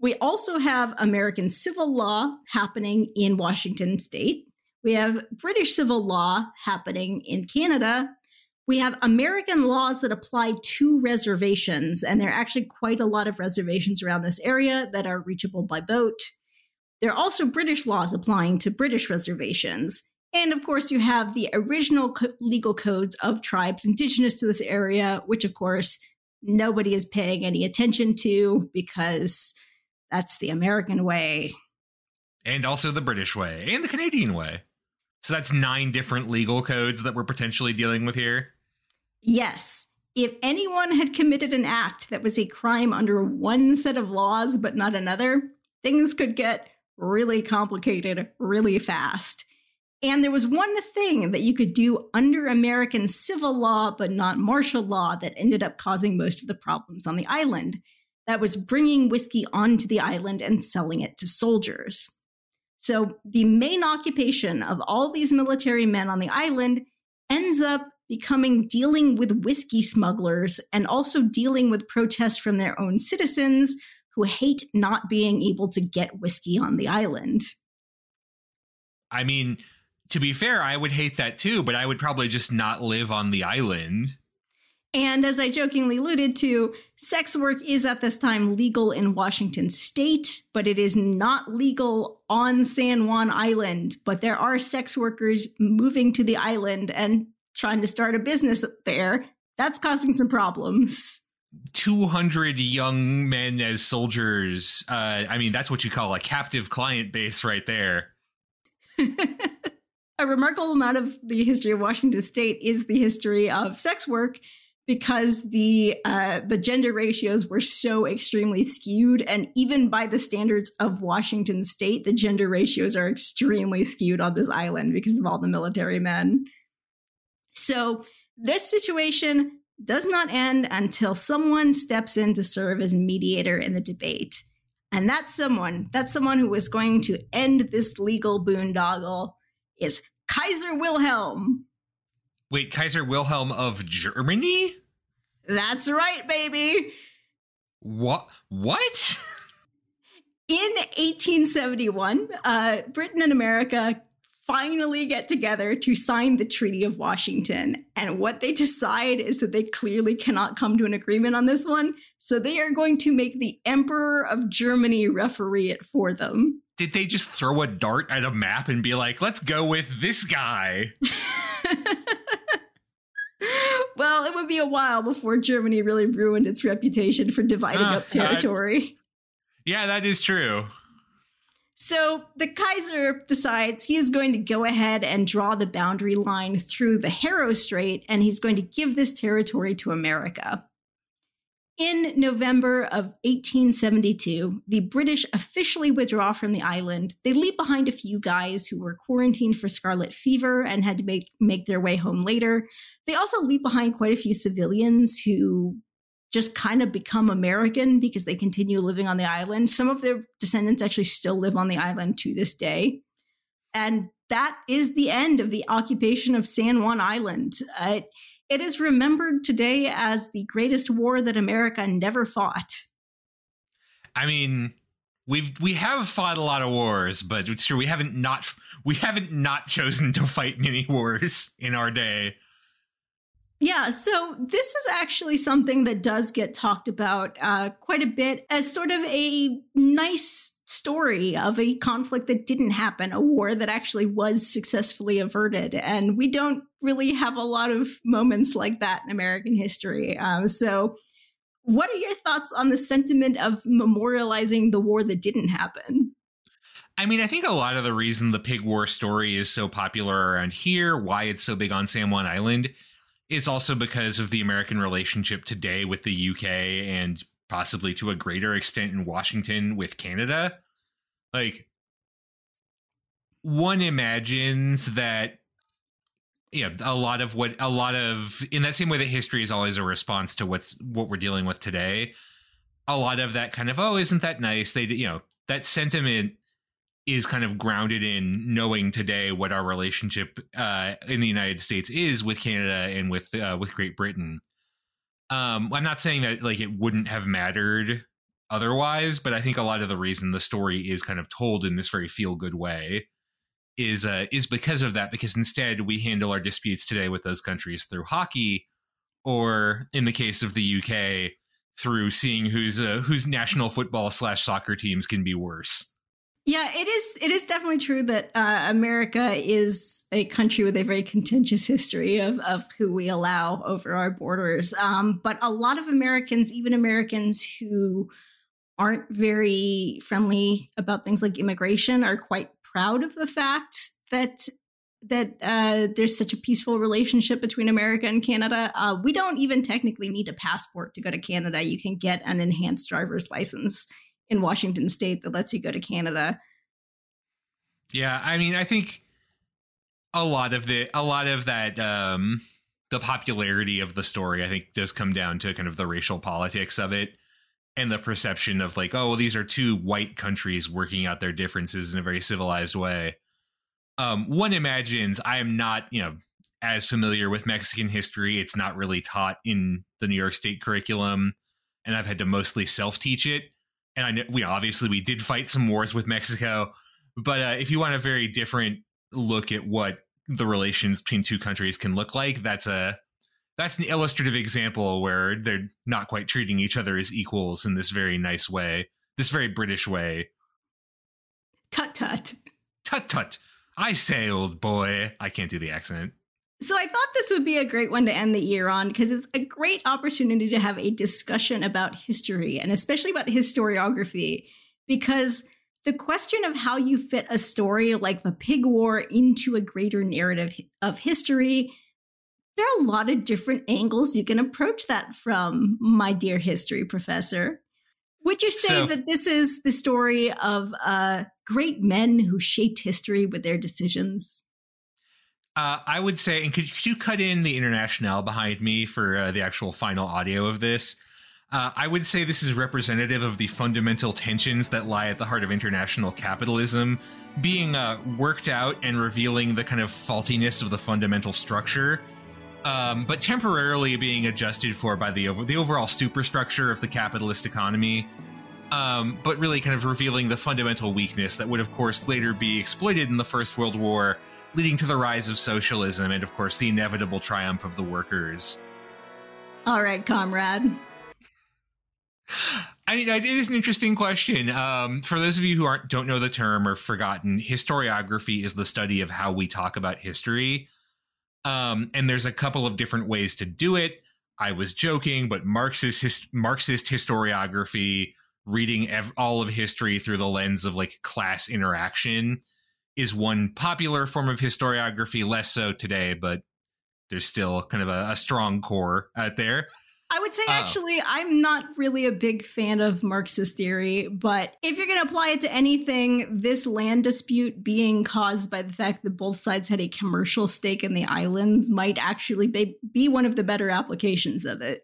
we also have American civil law happening in Washington state. We have British civil law happening in Canada. We have American laws that apply to reservations, and there are actually quite a lot of reservations around this area that are reachable by boat. There are also British laws applying to British reservations. And of course, you have the original co- legal codes of tribes indigenous to this area, which of course nobody is paying any attention to because that's the American way. And also the British way and the Canadian way. So that's nine different legal codes that we're potentially dealing with here. Yes. If anyone had committed an act that was a crime under one set of laws but not another, things could get really complicated really fast. And there was one thing that you could do under American civil law, but not martial law, that ended up causing most of the problems on the island. That was bringing whiskey onto the island and selling it to soldiers. So the main occupation of all these military men on the island ends up becoming dealing with whiskey smugglers and also dealing with protests from their own citizens who hate not being able to get whiskey on the island. I mean, to be fair, I would hate that too, but I would probably just not live on the island. And as I jokingly alluded to, sex work is at this time legal in Washington state, but it is not legal on San Juan Island. But there are sex workers moving to the island and trying to start a business there. That's causing some problems. 200 young men as soldiers. Uh, I mean, that's what you call a captive client base right there. [LAUGHS] a remarkable amount of the history of Washington State is the history of sex work because the uh, the gender ratios were so extremely skewed, and even by the standards of Washington State, the gender ratios are extremely skewed on this island because of all the military men. So this situation does not end until someone steps in to serve as mediator in the debate. And that someone, that someone who is going to end this legal boondoggle is Kaiser Wilhelm. Wait, Kaiser Wilhelm of Germany? That's right, baby. What? What? In 1871, uh, Britain and America finally get together to sign the Treaty of Washington. And what they decide is that they clearly cannot come to an agreement on this one. So they are going to make the Emperor of Germany referee it for them did they just throw a dart at a map and be like, let's go with this guy? [LAUGHS] well, it would be a while before Germany really ruined its reputation for dividing uh, up territory. yeah, that is true. So the Kaiser decides he is going to go ahead and draw the boundary line through the Haro Strait, and he's going to give this territory to America. In November of 1872, the British officially withdraw from the island. They leave behind a few guys who were quarantined for scarlet fever and had to make, make their way home later. They also leave behind quite a few civilians who just kind of become American because they continue living on the island. Some of their descendants actually still live on the island to this day. And that is the end of the occupation of San Juan Island. Uh, it is remembered today as the greatest war that America never fought. I mean, we've we have fought a lot of wars, but it's true we haven't not we haven't not [LAUGHS] chosen to fight many wars in our day. Yeah, so this is actually something that does get talked about uh, quite a bit as sort of a nice story of a conflict that didn't happen, a war that actually was successfully averted. And we don't really have a lot of moments like that in American history. Um, so, what are your thoughts on the sentiment of memorializing the war that didn't happen? I mean, I think a lot of the reason the pig war story is so popular around here, why it's so big on San Juan Island, is also because of the American relationship today with the UK and possibly to a greater extent in Washington with Canada. Like, one imagines that yeah a lot of what a lot of in that same way that history is always a response to what's what we're dealing with today a lot of that kind of oh isn't that nice they you know that sentiment is kind of grounded in knowing today what our relationship uh, in the United States is with Canada and with uh, with Great Britain. Um, I'm not saying that like it wouldn't have mattered otherwise, but I think a lot of the reason the story is kind of told in this very feel good way is uh, is because of that. Because instead we handle our disputes today with those countries through hockey, or in the case of the UK, through seeing whose uh, whose national football slash soccer teams can be worse. Yeah, it is. It is definitely true that uh, America is a country with a very contentious history of of who we allow over our borders. Um, but a lot of Americans, even Americans who aren't very friendly about things like immigration, are quite proud of the fact that that uh, there's such a peaceful relationship between America and Canada. Uh, we don't even technically need a passport to go to Canada. You can get an enhanced driver's license in Washington state that lets you go to Canada. Yeah, I mean, I think a lot of the a lot of that um the popularity of the story I think does come down to kind of the racial politics of it and the perception of like, oh, well, these are two white countries working out their differences in a very civilized way. Um, one imagines I am not, you know, as familiar with Mexican history. It's not really taught in the New York State curriculum, and I've had to mostly self teach it and I know we obviously we did fight some wars with Mexico, but uh, if you want a very different look at what the relations between two countries can look like, that's a that's an illustrative example where they're not quite treating each other as equals in this very nice way, this very British way. Tut tut. Tut tut. I say, old boy. I can't do the accent. So I thought this would be a great one to end the year on because it's a great opportunity to have a discussion about history and especially about historiography because the question of how you fit a story like the pig war into a greater narrative of history there are a lot of different angles you can approach that from my dear history professor. Would you say so, that this is the story of uh, great men who shaped history with their decisions uh, I would say, and could, could, you cut in the Internationale behind me for uh, the actual final audio of this? Uh, I would say this is representative of the fundamental tensions that lie at the heart of international capitalism, being uh, worked out and revealing the kind of faultiness of the fundamental structure, um, but temporarily being adjusted for by the over- the overall superstructure of the capitalist economy. Um, but really, kind of revealing the fundamental weakness that would, of course, later be exploited in the First World War leading to the rise of socialism and, of course, the inevitable triumph of the workers. All right, comrade. I mean, it is an interesting question. Um, for those of you who aren't don't know the term or forgotten, historiography is the study of how we talk about history. Um, and there's a couple of different ways to do it. I was joking, but Marxist his, Marxist historiography, reading ev- all of history through the lens of like class interaction, is one popular form of historiography, less so today, but there's still kind of a, a strong core out there. I would say uh, actually, I'm not really a big fan of Marxist theory, but if you're going to apply it to anything, this land dispute being caused by the fact that both sides had a commercial stake in the islands might actually be, be one of the better applications of it.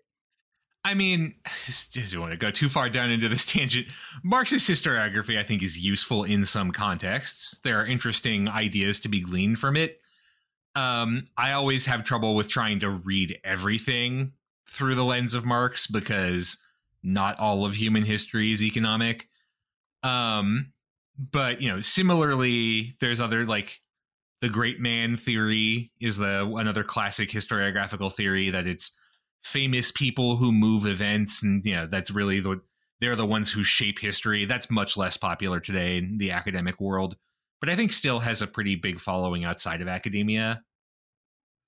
I mean, just don't want to go too far down into this [LAUGHS] tangent. Marxist historiography, I think, is useful in some contexts. There are interesting ideas to be gleaned from it. Um, I always have trouble with trying to read everything through the lens of Marx because not all of human history is economic. Um, but you know, similarly, there's other like the great man theory is the another classic historiographical theory that it's famous people who move events and you know that's really the they're the ones who shape history. That's much less popular today in the academic world but i think still has a pretty big following outside of academia.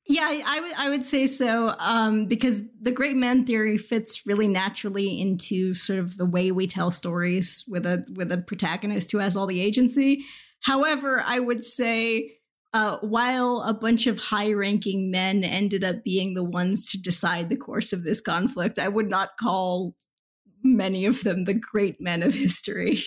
Yeah i, would i would say so um, because the great man theory fits really naturally into sort of the way we tell stories with a with a protagonist who has all the agency. However i would say uh, while a bunch of high ranking men ended up being the ones to decide the course of this conflict, I would not call many of them the great men of history.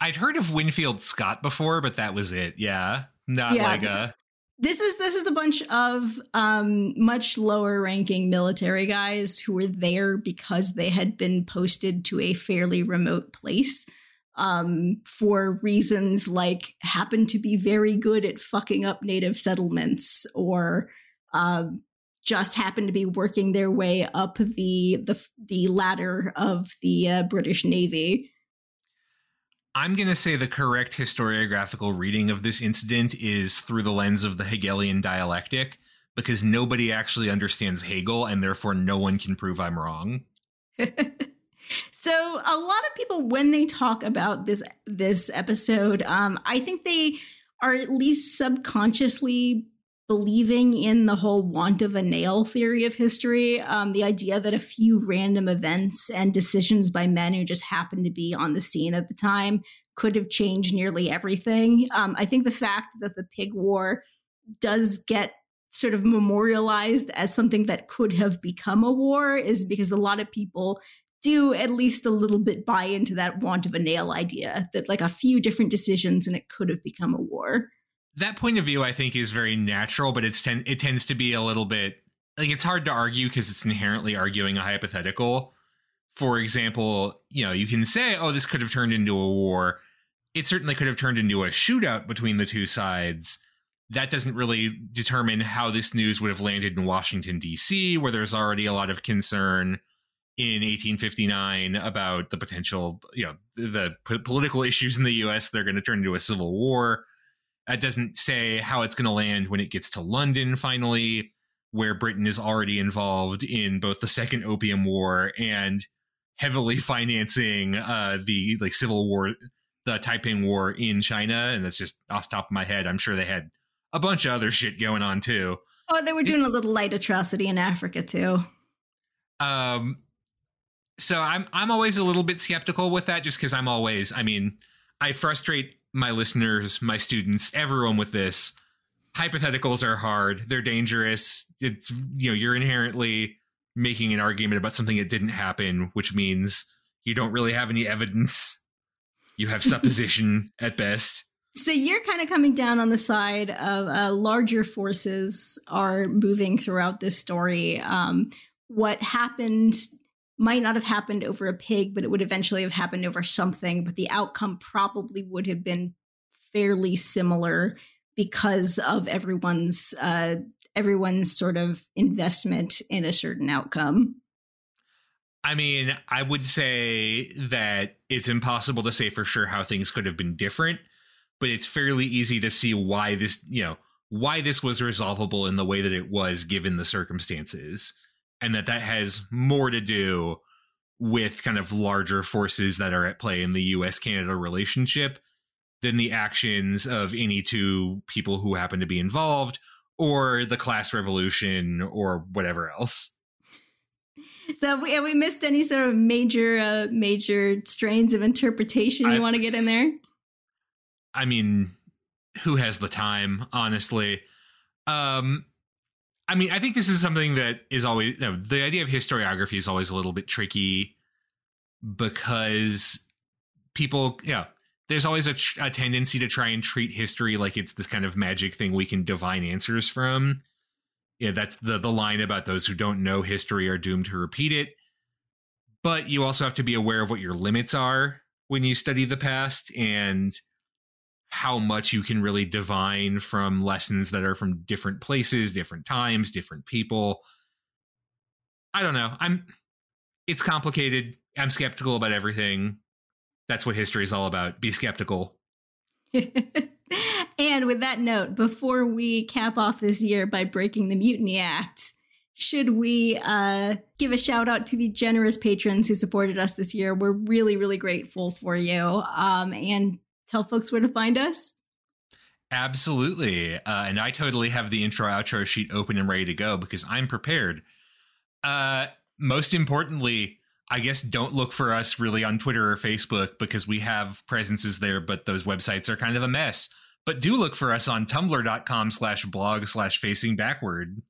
I'd heard of Winfield Scott before, but that was it. Yeah. Not yeah. like a this is this is a bunch of um, much lower ranking military guys who were there because they had been posted to a fairly remote place um, for reasons like happen to be very good at fucking up native settlements or uh, just happen to be working their way up the the the ladder of the uh, British Navy. I'm going to say the correct historiographical reading of this incident is through the lens of the Hegelian dialectic because nobody actually understands Hegel and therefore no one can prove I'm wrong. [LAUGHS] so a lot of people when they talk about this this episode um, I think they are at least subconsciously believing in the whole want of a nail theory of history, um, the idea that a few random events and decisions by men who just happened to be on the scene at the time could have changed nearly everything. Um, I think the fact that the pig war does get sort of memorialized as something that could have become a war is because a lot of people do at least a little bit buy into that want of a nail idea that like a few different decisions and it could have become a war that point of view I think is very natural, but it's ten- it tends to be a little bit like it's hard to argue because it's inherently arguing a hypothetical. For example, you know, you can say, "Oh, this could have turned into a war." It certainly could have turned into a shootout between the two sides. That doesn't really determine how this news would have landed in Washington D.C., where there's already a lot of concern in 1859 about the potential, you know, the p- political issues in the U.S. They're going to turn into a civil war that doesn't say how it's going to land when it gets to London finally, where Britain is already involved in both the Second Opium War and heavily [LAUGHS] financing uh, the like Civil War, the Taiping War in China. And that's just off top of my head. I'm sure they had a bunch of other shit going on too. Oh, they were doing a little light atrocity in Africa too. Um, so I'm I'm always a little bit skeptical with that, just because I'm always, I mean, I frustrate my listeners, my students, everyone with this. Hypotheticals are hard. They're dangerous. It's you know, you're inherently making an argument about something that didn't happen, which means you don't really have any evidence. You have [LAUGHS] supposition at best. So you're kind of coming down on the side of uh, larger forces are moving throughout this story. Um, what happened might not have happened over a pig, but it would eventually have happened over something. But the outcome probably would have been fairly similar because of everyone's uh, everyone's sort of investment in a certain outcome. I mean, I would say that it's impossible to say for sure how things could have been different, but it's fairly easy to see why this, you know, why this was resolvable in the way that it was given the circumstances and that that has more to do with kind of larger forces that are at play in the US Canada relationship than the actions of any two people who happen to be involved or the class revolution or whatever else. So have we, have we missed any sort of major uh, major strains of interpretation you want to get in there? I mean, who has the time, honestly? Um I mean, I think this is something that is always you know, the idea of historiography is always a little bit tricky because people, yeah, there's always a, a, tendency to try and treat history like it's this kind of magic thing we can divine answers from. Yeah, that's the the line about those who don't know history are doomed to repeat it. But you also have to be aware of what your limits are when you study the past and how much you can really divine from lessons that are from different places, different times, different people. I don't know. I'm it's complicated. I'm skeptical about everything. That's what history is all about. Be skeptical. [LAUGHS] and with that note, before we cap off this year by breaking the Mutiny Act, should we uh, give a shout out to the generous patrons who supported us this year? We're really, really grateful for you. Um, and tell folks where to find us? Absolutely. Uh, and I totally have the intro outro sheet open and ready to go because I'm prepared. Uh, most importantly, I guess don't look for us really on Twitter or Facebook because we have presences there, but those websites are kind of a mess. But do look for us on tumblr.com slash blog slash facing backward.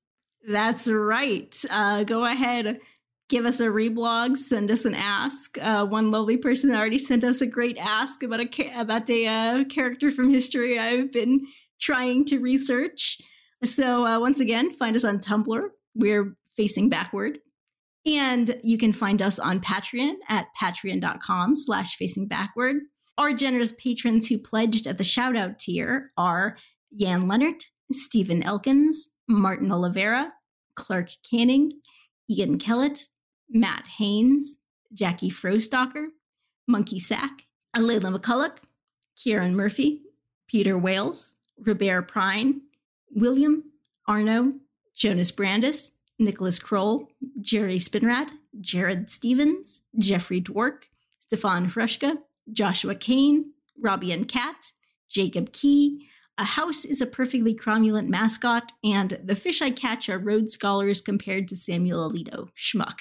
That's right. Uh, go ahead, give us a reblog, send us an ask. Uh, one lovely person already sent us a great ask about a about a uh, character from history I've been trying to research. So uh, once again, find us on Tumblr. We're facing backward. And you can find us on Patreon at patreon.com slash facing backward. Our generous patrons who pledged at the shout out tier are Jan Leonard, Stephen Elkins, Martin Oliveira, Clark Canning, Ian Kellett, Matt Haynes, Jackie Frostocker, Monkey Sack, Alayla McCulloch, Kieran Murphy, Peter Wales, Robert Prine, William, Arno, Jonas Brandis, Nicholas Kroll, Jerry Spinrad, Jared Stevens, Jeffrey Dwork, Stefan Frushka, Joshua Kane, Robbie and Cat, Jacob Key, A House is a Perfectly Cromulent Mascot, and The Fish I Catch are Rhodes Scholars compared to Samuel Alito, Schmuck.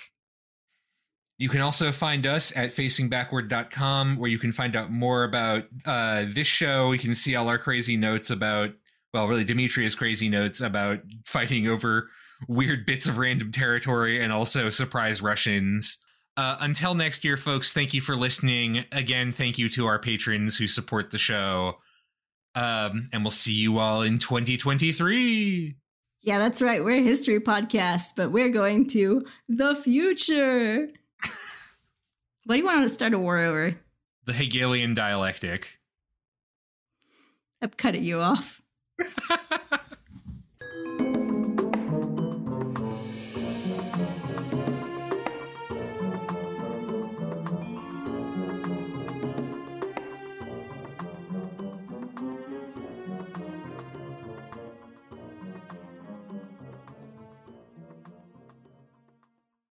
You can also find us at facingbackward.com where you can find out more about uh, this show. You can see all our crazy notes about, well, really, Demetria's crazy notes about fighting over weird bits of random territory and also surprise Russians. Uh, until next year, folks, thank you for listening. Again, thank you to our patrons who support the show. Um, and we'll see you all in 2023. Yeah, that's right. We're a history podcast, but we're going to the future. What do you want to start a war over? The Hegelian dialectic. I'm cutting you off. [LAUGHS]